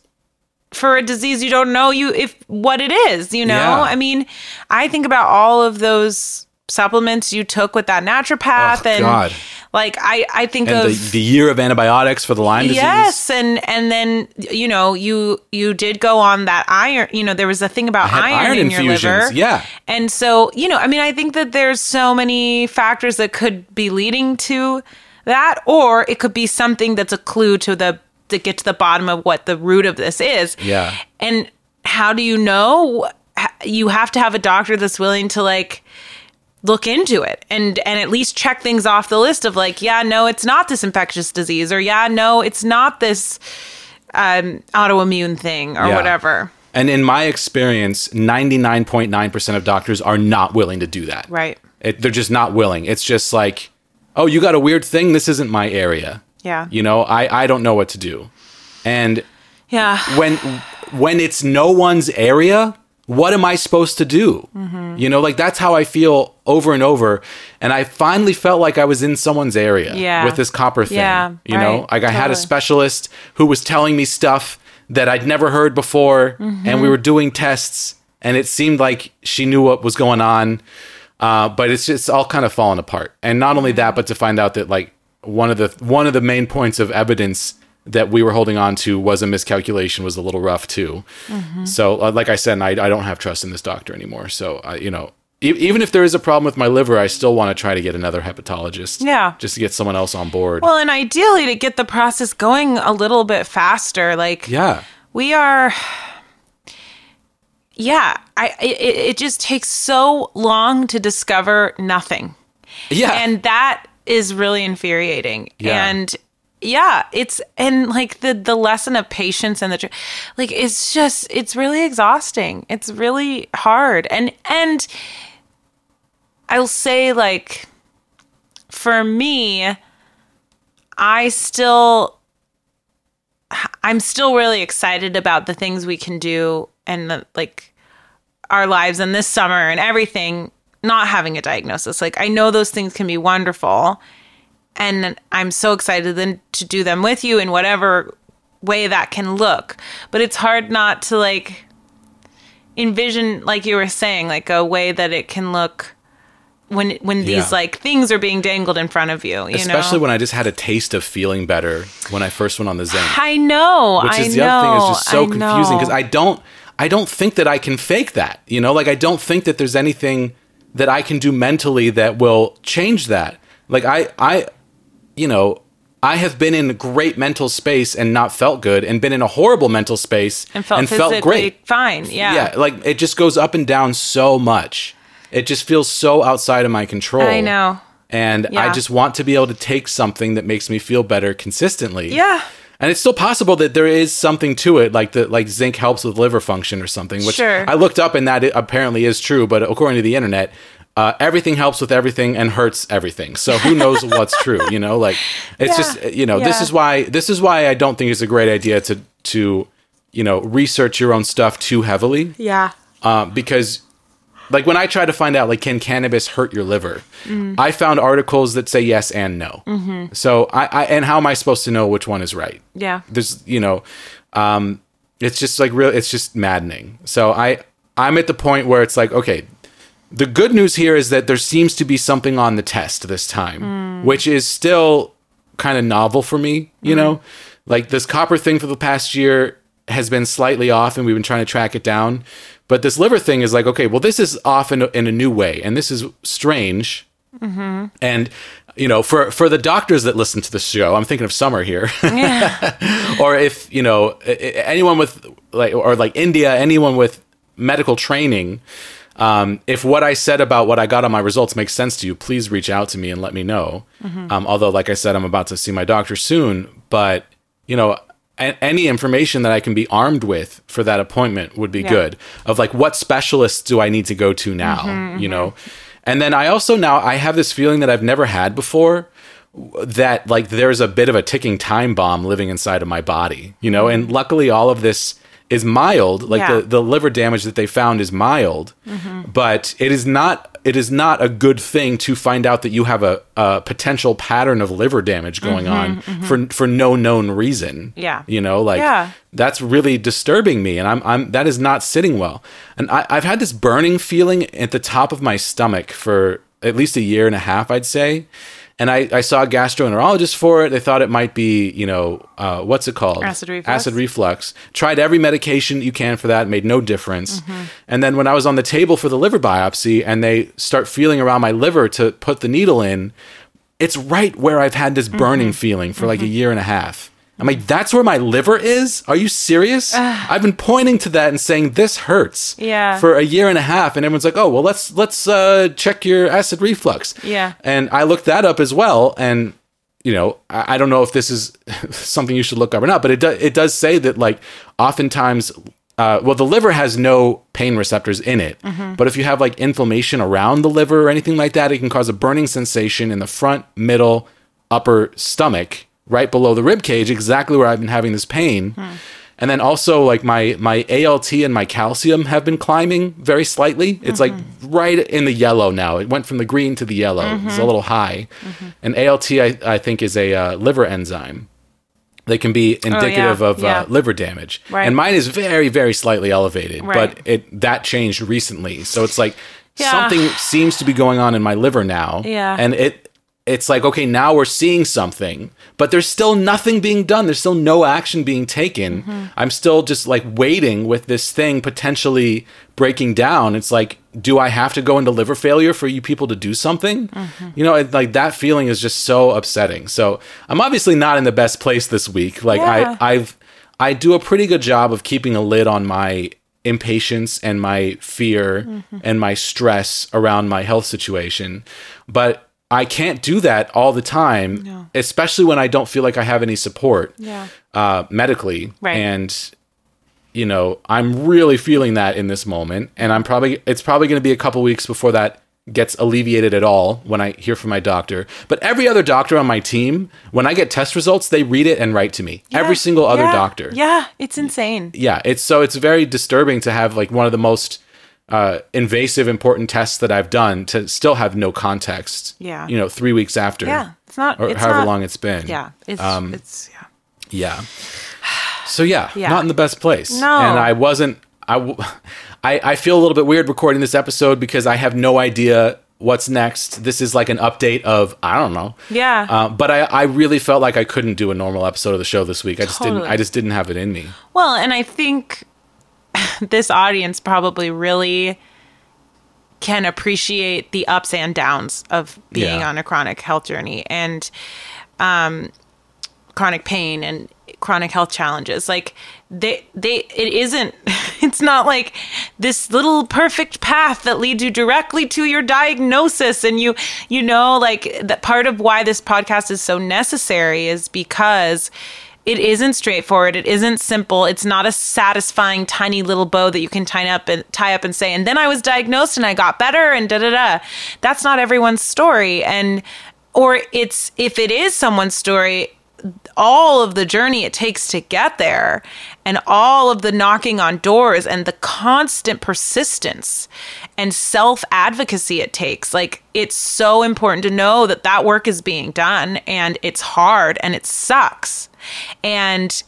for a disease you don't know you if what it is, you know? Yeah. I mean, I think about all of those supplements you took with that naturopath Oh, and God. like I I think And the, of the year of antibiotics for the Lyme disease. Yes, and and then you know you you did go on that iron. You know there was a thing about iron, iron in your liver. yeah. and so you know I mean I think that there's so many factors that could be leading to that, or it could be something that's a clue to the to get to the bottom of what the root of this is. Yeah. and how do you know? You have to have a doctor that's willing to like look into it and and at least check things off the list of like yeah no it's not this infectious disease or yeah no it's not this um autoimmune thing or Yeah. whatever And in my experience, 99.9% of doctors are not willing to do that. right It, they're just not willing. It's just like, oh, you got a weird thing. This isn't my area. Yeah. You know, I, I don't know what to do. And yeah when when it's no one's area, what am I supposed to do? Mm-hmm. You know, like that's how I feel over and over. And I finally felt like I was in someone's area Yeah. with this copper thing. Yeah, you know, right, like I had a specialist who was telling me stuff that I'd never heard before, and Mm-hmm. we were doing tests, and it seemed like she knew what was going on. Uh, but it's just all kind of falling apart. And not only that, but to find out that like one of the one of the main points of evidence that we were holding on to was a miscalculation was a little rough too. So, uh, like I said, I, I don't have trust in this doctor anymore. So, I, you know, e- even if there is a problem with my liver, I still want to try to get another hepatologist. Yeah. just to get someone else on board. Well, and ideally to get the process going a little bit faster. Like, yeah, we are yeah i it, it just takes so long to discover nothing yeah, and that is really infuriating Yeah. and yeah it's and like the the lesson of patience and the like it's just it's really exhausting. It's really hard. And and i'll say like for me i still i'm still really excited about the things we can do and the, like our lives and this summer and everything not having a diagnosis. Like i know those things can be wonderful and i'm so excited then to do them with you in whatever way that can look but it's hard not to like envision like you were saying like a way that it can look when when these Yeah. like things are being dangled in front of you you especially know when I just had a taste of feeling better when I first went on the zinc. i know which I is the know, other thing is just so I confusing because. I don't I don't think that I can fake that. You know, like I don't think that there's anything that I can do mentally that will change that. Like I I you know, I have been in great mental space and not felt good and been in a horrible mental space and felt great, fine yeah Yeah, like it just goes up and down so much. It just feels so outside of my control. I know. And I just want to be able to take something that makes me feel better consistently. yeah And it's still possible that there is something to it, like the like zinc helps with liver function or something. Which Sure. I looked up, and that apparently is true. But according to the internet, uh, everything helps with everything and hurts everything. So who knows what's true? You know, like it's Yeah. just you know this is why this is why I don't think it's a great idea to to you know research your own stuff too heavily yeah uh, because like when I try to find out like can cannabis hurt your liver, Mm. I found articles that say yes and no. Mm-hmm. So I, I and how am I supposed to know which one is right? yeah There's you know, um, it's just like real. It's just maddening. So I I'm at the point where it's like okay. The good news here is that there seems to be something on the test this time, hmm. which is still kind of novel for me, you know? Hmm. Like this copper thing for the past year has been slightly off and we've been trying to track it down. But this liver thing is like, okay, well, this is off in a, in a new way and this is strange. Mm-hmm. And, you know, for, for the doctors that listen to the show, I'm thinking of Summer here. or if, you know, anyone with like, or like India, anyone with medical training, um, if what I said about what I got on my results makes sense to you, please reach out to me and let me know. Um, although, like I said, I'm about to see my doctor soon, but you know, a- any information that I can be armed with for that appointment would be Yeah. good. Of like, what specialists do I need to go to now? You know, and then I also now I have this feeling that I've never had before that like there's a bit of a ticking time bomb living inside of my body, you know, and luckily all of this is mild. Like Yeah. the, the liver damage that they found is mild, mm-hmm. but it is not it is not a good thing to find out that you have a, a potential pattern of liver damage going mm-hmm, on mm-hmm. for for no known reason. Yeah. You know, like Yeah. that's really disturbing me and I'm I'm that is not sitting well. And I, I've had this burning feeling at the top of my stomach for at least a year and a half, I'd say. And I, I saw a gastroenterologist for it. They thought it might be, you know, uh, what's it called? Acid reflux? Acid reflux. Tried every medication you can for that, made no difference. Mm-hmm. And then when I was on the table for the liver biopsy and they start feeling around my liver to put the needle in, it's right where I've had this burning Mm-hmm. feeling for like a year and a half. I'm like, that's where my liver is? Are you serious? I've been pointing to that and saying this hurts Yeah. for a year and a half, and everyone's like, oh well, let's let's uh, check your acid reflux. Yeah. And I looked that up as well, and you know, I, I don't know if this is something you should look up or not, but it does it does say that like oftentimes. Uh, well, the liver has no pain receptors in it, Mm-hmm. but if you have like inflammation around the liver or anything like that, it can cause a burning sensation in the front, middle, upper stomach, right below the rib cage, exactly where I've been having this pain. Hmm. And then also like my my ALT and my calcium have been climbing very slightly. It's like right in the yellow now. It went from the green to the yellow. It's a little high. And ALT I, I think is a uh, liver enzyme. They can be indicative of yeah. uh, liver damage. Right. And mine is very very slightly elevated, Right. but it that changed recently. So it's like Yeah. something seems to be going on in my liver now. Yeah. And it it's like okay now we're seeing something but there's still nothing being done there's still no action being taken Mm-hmm. i'm still just like waiting with this thing potentially breaking down it's like do i have to go into liver failure for you people to do something Mm-hmm. you know it, like that feeling is just so upsetting so i'm obviously not in the best place this week like Yeah. i i've i do a pretty good job of keeping a lid on my impatience and my fear Mm-hmm. and my stress around my health situation but I can't do that all the time, No. especially when I don't feel like I have any support Yeah. uh, medically. Right. And you know, I'm really feeling that in this moment, and I'm probably it's probably going to be a couple weeks before that gets alleviated at all when I hear from my doctor. But every other doctor on my team, when I get test results, they read it and write to me. Every single other Yeah. doctor. Yeah, it's insane. Yeah, it's so it's very disturbing to have like one of the most uh, invasive, important tests that I've done to still have no context. Yeah. you know, three weeks after. Yeah, it's not. or it's however not- long it's been. Yeah, it's Um, it's yeah. Yeah. So yeah, Yeah. not in the best place. No. And I wasn't. I, w- I I feel a little bit weird recording this episode because I have no idea what's next. This is like an update of I don't know. Yeah. Uh, but I I really felt like I couldn't do a normal episode of the show this week. I just didn't. I just didn't have it in me. Well, and I think this audience probably really can appreciate the ups and downs of being Yeah. on a chronic health journey and um, chronic pain and chronic health challenges. Like they they it isn't it's not like this little perfect path that leads you directly to your diagnosis and you you know like that part of why this podcast is so necessary is because it isn't straightforward. It isn't simple. It's not a satisfying tiny little bow that you can tie up and tie up and say, and then I was diagnosed and I got better and da da da. That's not everyone's story. And or it's if it is someone's story, all of the journey it takes to get there and all of the knocking on doors and the constant persistence and self advocacy it takes like it's so important to know that that work is being done and it's hard and it sucks and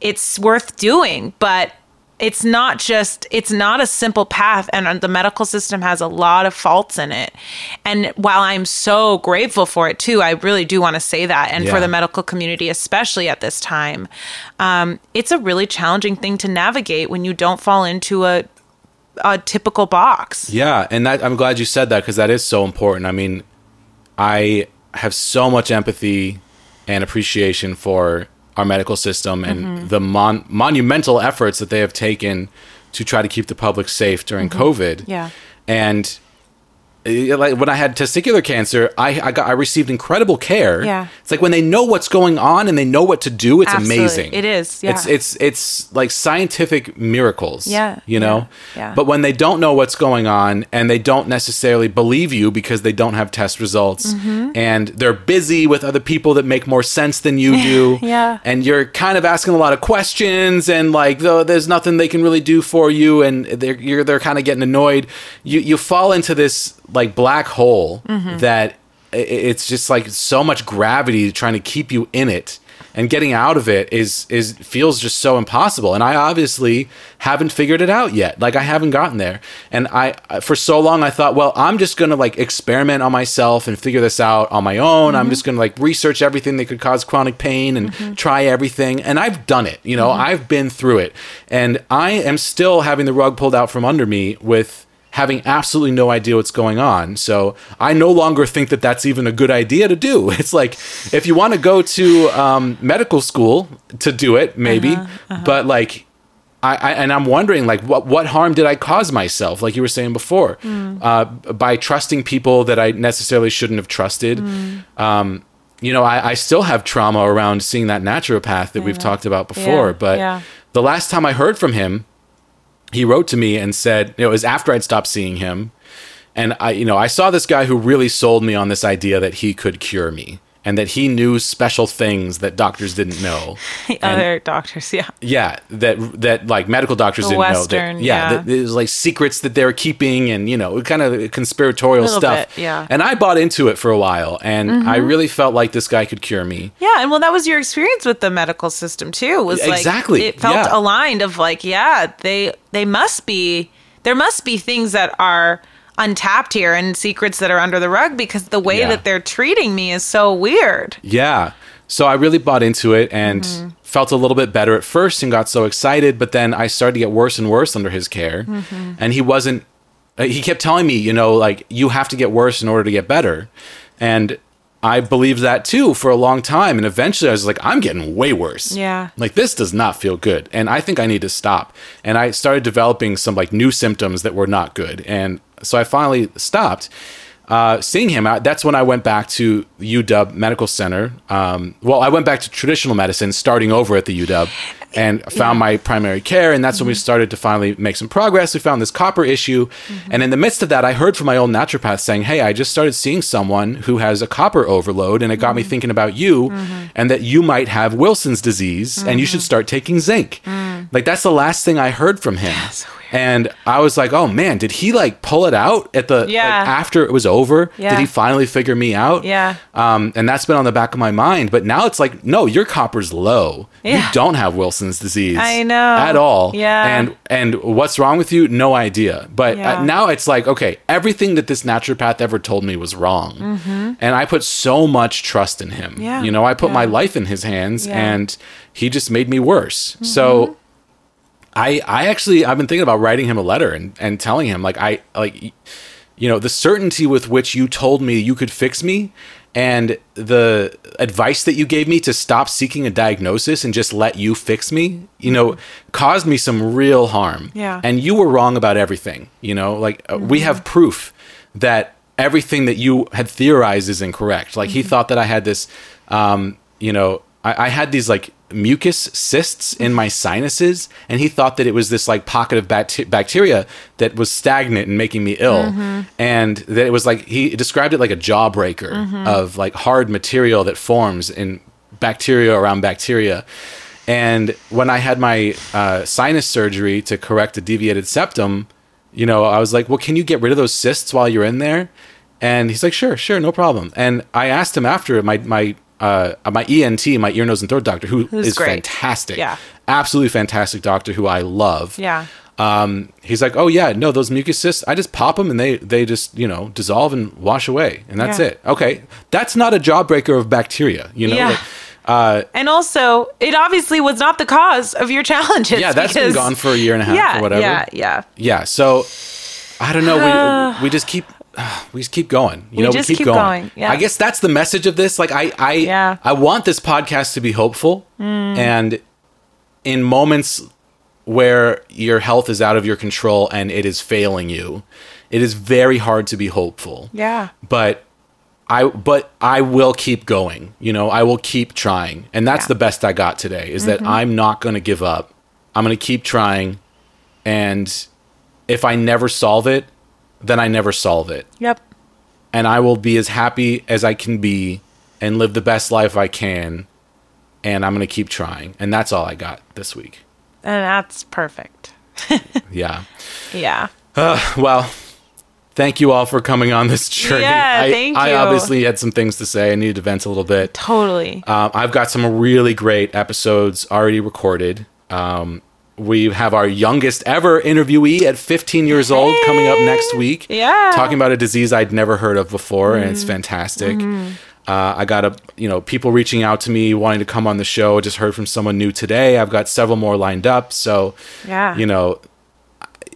it's worth doing but it's not just it's not a simple path and the medical system has a lot of faults in it. And while i'm so grateful for it too i really do want to say that and for the medical community especially at this time um, it's a really challenging thing to navigate when you don't fall into a a typical box. Yeah, and that, I'm glad you said that because that is so important. I mean, I have so much empathy and appreciation for our medical system and Mm-hmm. the mon- monumental efforts that they have taken to try to keep the public safe during COVID. Mm-hmm. Yeah. and like when I had testicular cancer, I I got I received incredible care. Yeah. it's like when they know what's going on and they know what to do. It's Absolutely. amazing. It is, yeah. It's it's it's like scientific miracles. Yeah, you know. yeah, yeah. But when they don't know what's going on and they don't necessarily believe you because they don't have test results Mm-hmm. and they're busy with other people that make more sense than you do. Yeah. And you're kind of asking a lot of questions and like though there's nothing they can really do for you and they're you're they're kind of getting annoyed. You you fall into this like black hole Mm-hmm. that it's just like so much gravity trying to keep you in it. And getting out of it is is feels just so impossible. And i obviously haven't figured it out yet. Like i haven't gotten there. And i I- for so long i thought well i'm just gonna like experiment on myself and figure this out on my own. I'm just gonna like research everything that could cause chronic pain and try everything. And i've done it you know? I've been through it. And i am still having the rug pulled out from under me with having absolutely no idea what's going on. So I no longer think that that's even a good idea to do. It's like if you want to go to um, medical school to do it, maybe, but like. I, I and I'm wondering like what what harm did I cause myself like you were saying before uh, by trusting people that I necessarily shouldn't have trusted um, you know I, I still have trauma around seeing that naturopath that we've talked about before Yeah, but yeah. the last time I heard from him he wrote to me and said you know, it was after I'd stopped seeing him, and I you know I saw this guy who really sold me on this idea that he could cure me. And that he knew special things that doctors didn't know. The And- other doctors, yeah. yeah, that that like medical doctors The didn't Western, know. That, yeah, yeah. that there's like secrets that they're keeping, and you know, kind of conspiratorial stuff. bit, yeah. Mm-hmm. And I bought into it for a while, and I really felt like this guy could cure me. Yeah, and well, that was your experience with the medical system too. Was like Exactly, it felt yeah. aligned of like, yeah, they they must be there must be things that are untapped here and secrets that are under the rug because the way Yeah. that they're treating me is so weird. Yeah. So I really bought into it and Mm-hmm. felt a little bit better at first and got so excited, but then I started to get worse and worse under his care. Mm-hmm. And he wasn't, uh, he kept telling me, you know, like, you have to get worse in order to get better. And I believed that too for a long time. And eventually I was like, I'm getting way worse. Yeah. Like, this does not feel good. And I think I need to stop. And I started developing some like new symptoms that were not good. And so I finally stopped uh, seeing him. I, that's when I went back to UW Medical Center. Um, well, I went back to traditional medicine, starting over at the UW, and found my primary care. And that's when we mm-hmm. started to finally make some progress. We found this copper issue, mm-hmm. and in the midst of that, I heard from my old naturopath saying, "Hey, I just started seeing someone who has a copper overload, and it got me mm-hmm. thinking about you, and that you might have Wilson's disease, and you should start taking zinc." Mm. Like that's the last thing I heard from him. And I was like, "Oh man, did he like pull it out at the like, Yeah. after it was over? Yeah. Did he finally figure me out?" Yeah. Um, and that's been on the back of my mind. But now it's like, no, your copper's low. Yeah. You don't have Wilson's disease. I know. at all. Yeah. And and what's wrong with you? No idea. But Yeah. uh, now it's like, okay, everything that this naturopath ever told me was wrong, Mm-hmm. and I put so much trust in him. Mm-hmm. Yeah. You know, I put my life in his hands. Mm-hmm. and he just made me worse. So. I, I actually I've been thinking about writing him a letter and, and telling him like I like you know the certainty with which you told me you could fix me and the advice that you gave me to stop seeking a diagnosis and just let you fix me you know caused me some real harm. Yeah. and you were wrong about everything you know like uh, we have proof that everything that you had theorized is incorrect. Like he thought that i had this um you know I, I had these like mucus cysts in my sinuses and he thought that it was this like pocket of bacte- bacteria that was stagnant and making me ill. And that it was like he described it like a jawbreaker of like hard material that forms in bacteria around bacteria. And when i had my uh, sinus surgery to correct a deviated septum you know i was like well can you get rid of those cysts while you're in there? And he's like sure sure no problem. And i asked him after my my uh, my ENT, my ear, nose, and throat doctor, who Who's is great. fantastic. Yeah. Absolutely fantastic doctor who I love. Yeah. Um, he's like, oh yeah, no, those mucus cysts, I just pop them and they they just you know dissolve and wash away, and that's Yeah. it. Okay, that's not a jawbreaker of bacteria, you know. Yeah. Like, uh, And also, it obviously was not the cause of your challenges. yeah, that's been gone for a year and a half yeah, or whatever. Yeah, yeah. Yeah, So I don't know. We we just keep. We just keep going. You We know, we keep, keep going. going, yeah. I guess that's the message of this. Like, I, I, Yeah. Mm. I want this podcast to be hopeful, and in moments where your health is out of your control and it is failing you, it is very hard to be hopeful. Yeah. But I, but I will keep going. You know, I will keep trying, and that's Yeah. Mm-hmm. the best I got today. Is that I'm not going to give up. I'm going to keep trying, and if I never solve it, then I never solve it. Yep. And I will be as happy as I can be and live the best life I can. And I'm going to keep trying. And that's all I got this week. And that's perfect. Yeah. Yeah. Well, thank you all for coming on this journey. Yeah, I, thank I you. obviously had some things to say. I needed to vent a little bit. Totally. Um, I've got some really great episodes already recorded. Um, we have our youngest ever interviewee at 15 years old coming up next week. Yeah. Mm-hmm. Talking about a disease I'd never heard of before, and it's fantastic. Uh, I got a, you know, people reaching out to me wanting to come on the show. I just heard from someone new today. I've got several more lined up. So, Yeah. you know,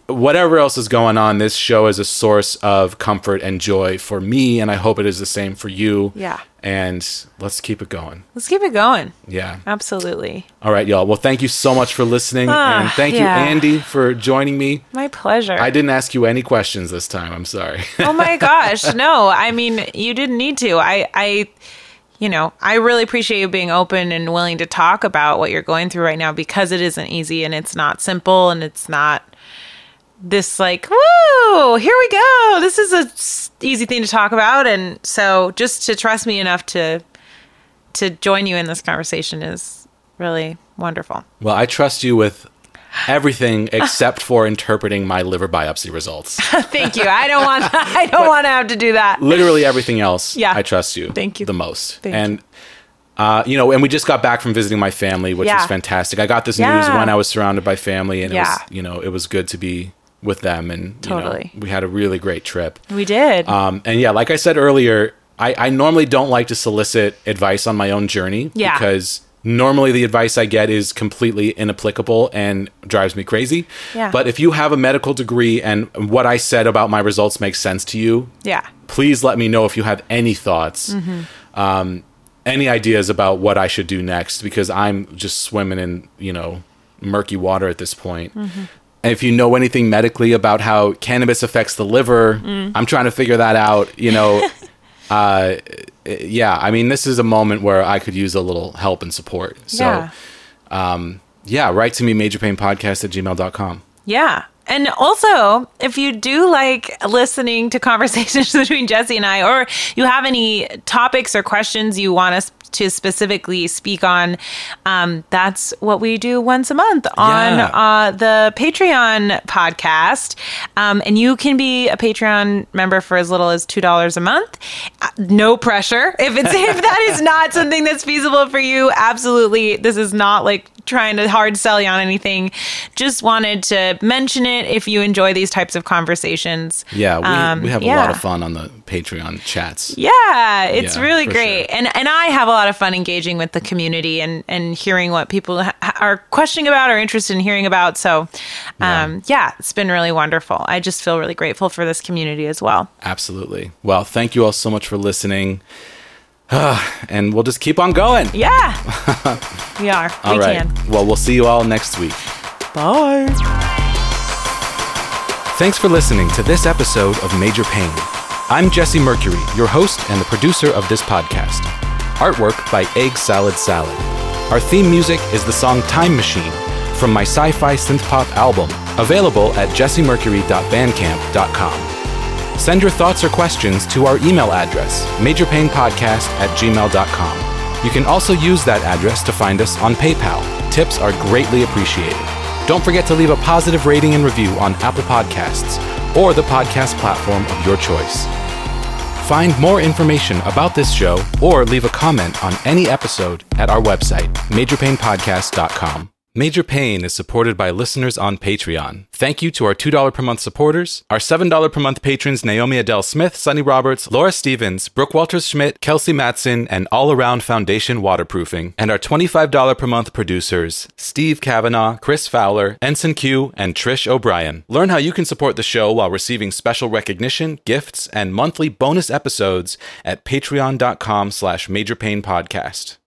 whatever else is going on, this show is a source of comfort and joy for me, and I hope it is the same for you. Yeah. And let's keep it going. Let's keep it going. Yeah. Absolutely. All right, y'all. Well, thank you so much for listening. Ah, and thank you. Andy, for joining me. My pleasure. I didn't ask you any questions this time. I'm sorry. oh my gosh. No, I mean, you didn't need to. I, I, you know, I really appreciate you being open and willing to talk about what you're going through right now because it isn't easy and it's not simple and it's not this like, woo, here we go. This is a easy thing to talk about. And so just to trust me enough to to join you in this conversation is really wonderful. Well, I trust you with everything except for interpreting my liver biopsy results. Thank you. I don't want I don't want to have to do that. Literally everything else. Yeah. I trust you. Thank you. The most. Thank and uh, you know, and we just got back from visiting my family, which Yeah. was fantastic. I got this Yeah. news when I was surrounded by family, and it Yeah. was, you know, it was good to be with them, and you know, Totally. we had a really great trip. We did. Um, and yeah, like I said earlier, I, I normally don't like to solicit advice on my own journey Yeah. because normally the advice I get is completely inapplicable and drives me crazy. Yeah. But if you have a medical degree and what I said about my results makes sense to you, yeah. please let me know if you have any thoughts, um, any ideas about what I should do next because I'm just swimming in, you know, murky water at this point. And if you know anything medically about how cannabis affects the liver, I'm trying to figure that out, you know. uh, yeah, I mean, this is a moment where I could use a little help and support. So, Yeah. yeah, write to me, majorpainpodcast at gmail.com. Yeah. And also, if you do like listening to conversations between Jesse and I, or you have any topics or questions you want us to specifically speak on, um, that's what we do once a month on Yeah. uh, the Patreon podcast. Um, and you can be a Patreon member for as little as $2 a month. Uh, No pressure. If it's if that is not something that's feasible for you, absolutely. This is not like trying to hard sell you on anything. Just wanted to mention it if you enjoy these types of conversations. Yeah, we, Um, we have a lot of fun on the Patreon chats. Yeah, it's Yeah, really great, sure. and and I have a lot of fun engaging with the community and and hearing what people ha- are questioning about or interested in hearing about. So, um, yeah, it's been really wonderful. I just feel really grateful for this community as well. Absolutely. Well, thank you all so much for listening. and we'll just keep on going. Yeah, we are. All we right. can. Well, we'll see you all next week. Bye. Thanks for listening to this episode of Major Pain. I'm Jesse Mercury, your host and the producer of this podcast. Artwork by Egg Salad Salad. Our theme music is the song Time Machine from my sci fi synth pop album, available at jessemercury.bandcamp.com. Send your thoughts or questions to our email address, majorpainpodcast at gmail.com. You can also use that address to find us on PayPal. Tips are greatly appreciated. Don't forget to leave a positive rating and review on Apple Podcasts or the podcast platform of your choice. Find more information about this show or leave a comment on any episode at our website, majorpainpodcast.com. Major Pain is supported by listeners on Patreon. Thank you to our $2 per month supporters, our $7 per month patrons Naomi Adele Smith, Sunny Roberts, Laura Stevens, Brooke Walters Schmidt, Kelsey Matson, and All Around Foundation Waterproofing, and our $25 per month producers Steve Kavanaugh, Chris Fowler, Ensign Q, and Trish O'Brien. Learn how you can support the show while receiving special recognition, gifts, and monthly bonus episodes at patreon.com slash majorpainpodcast.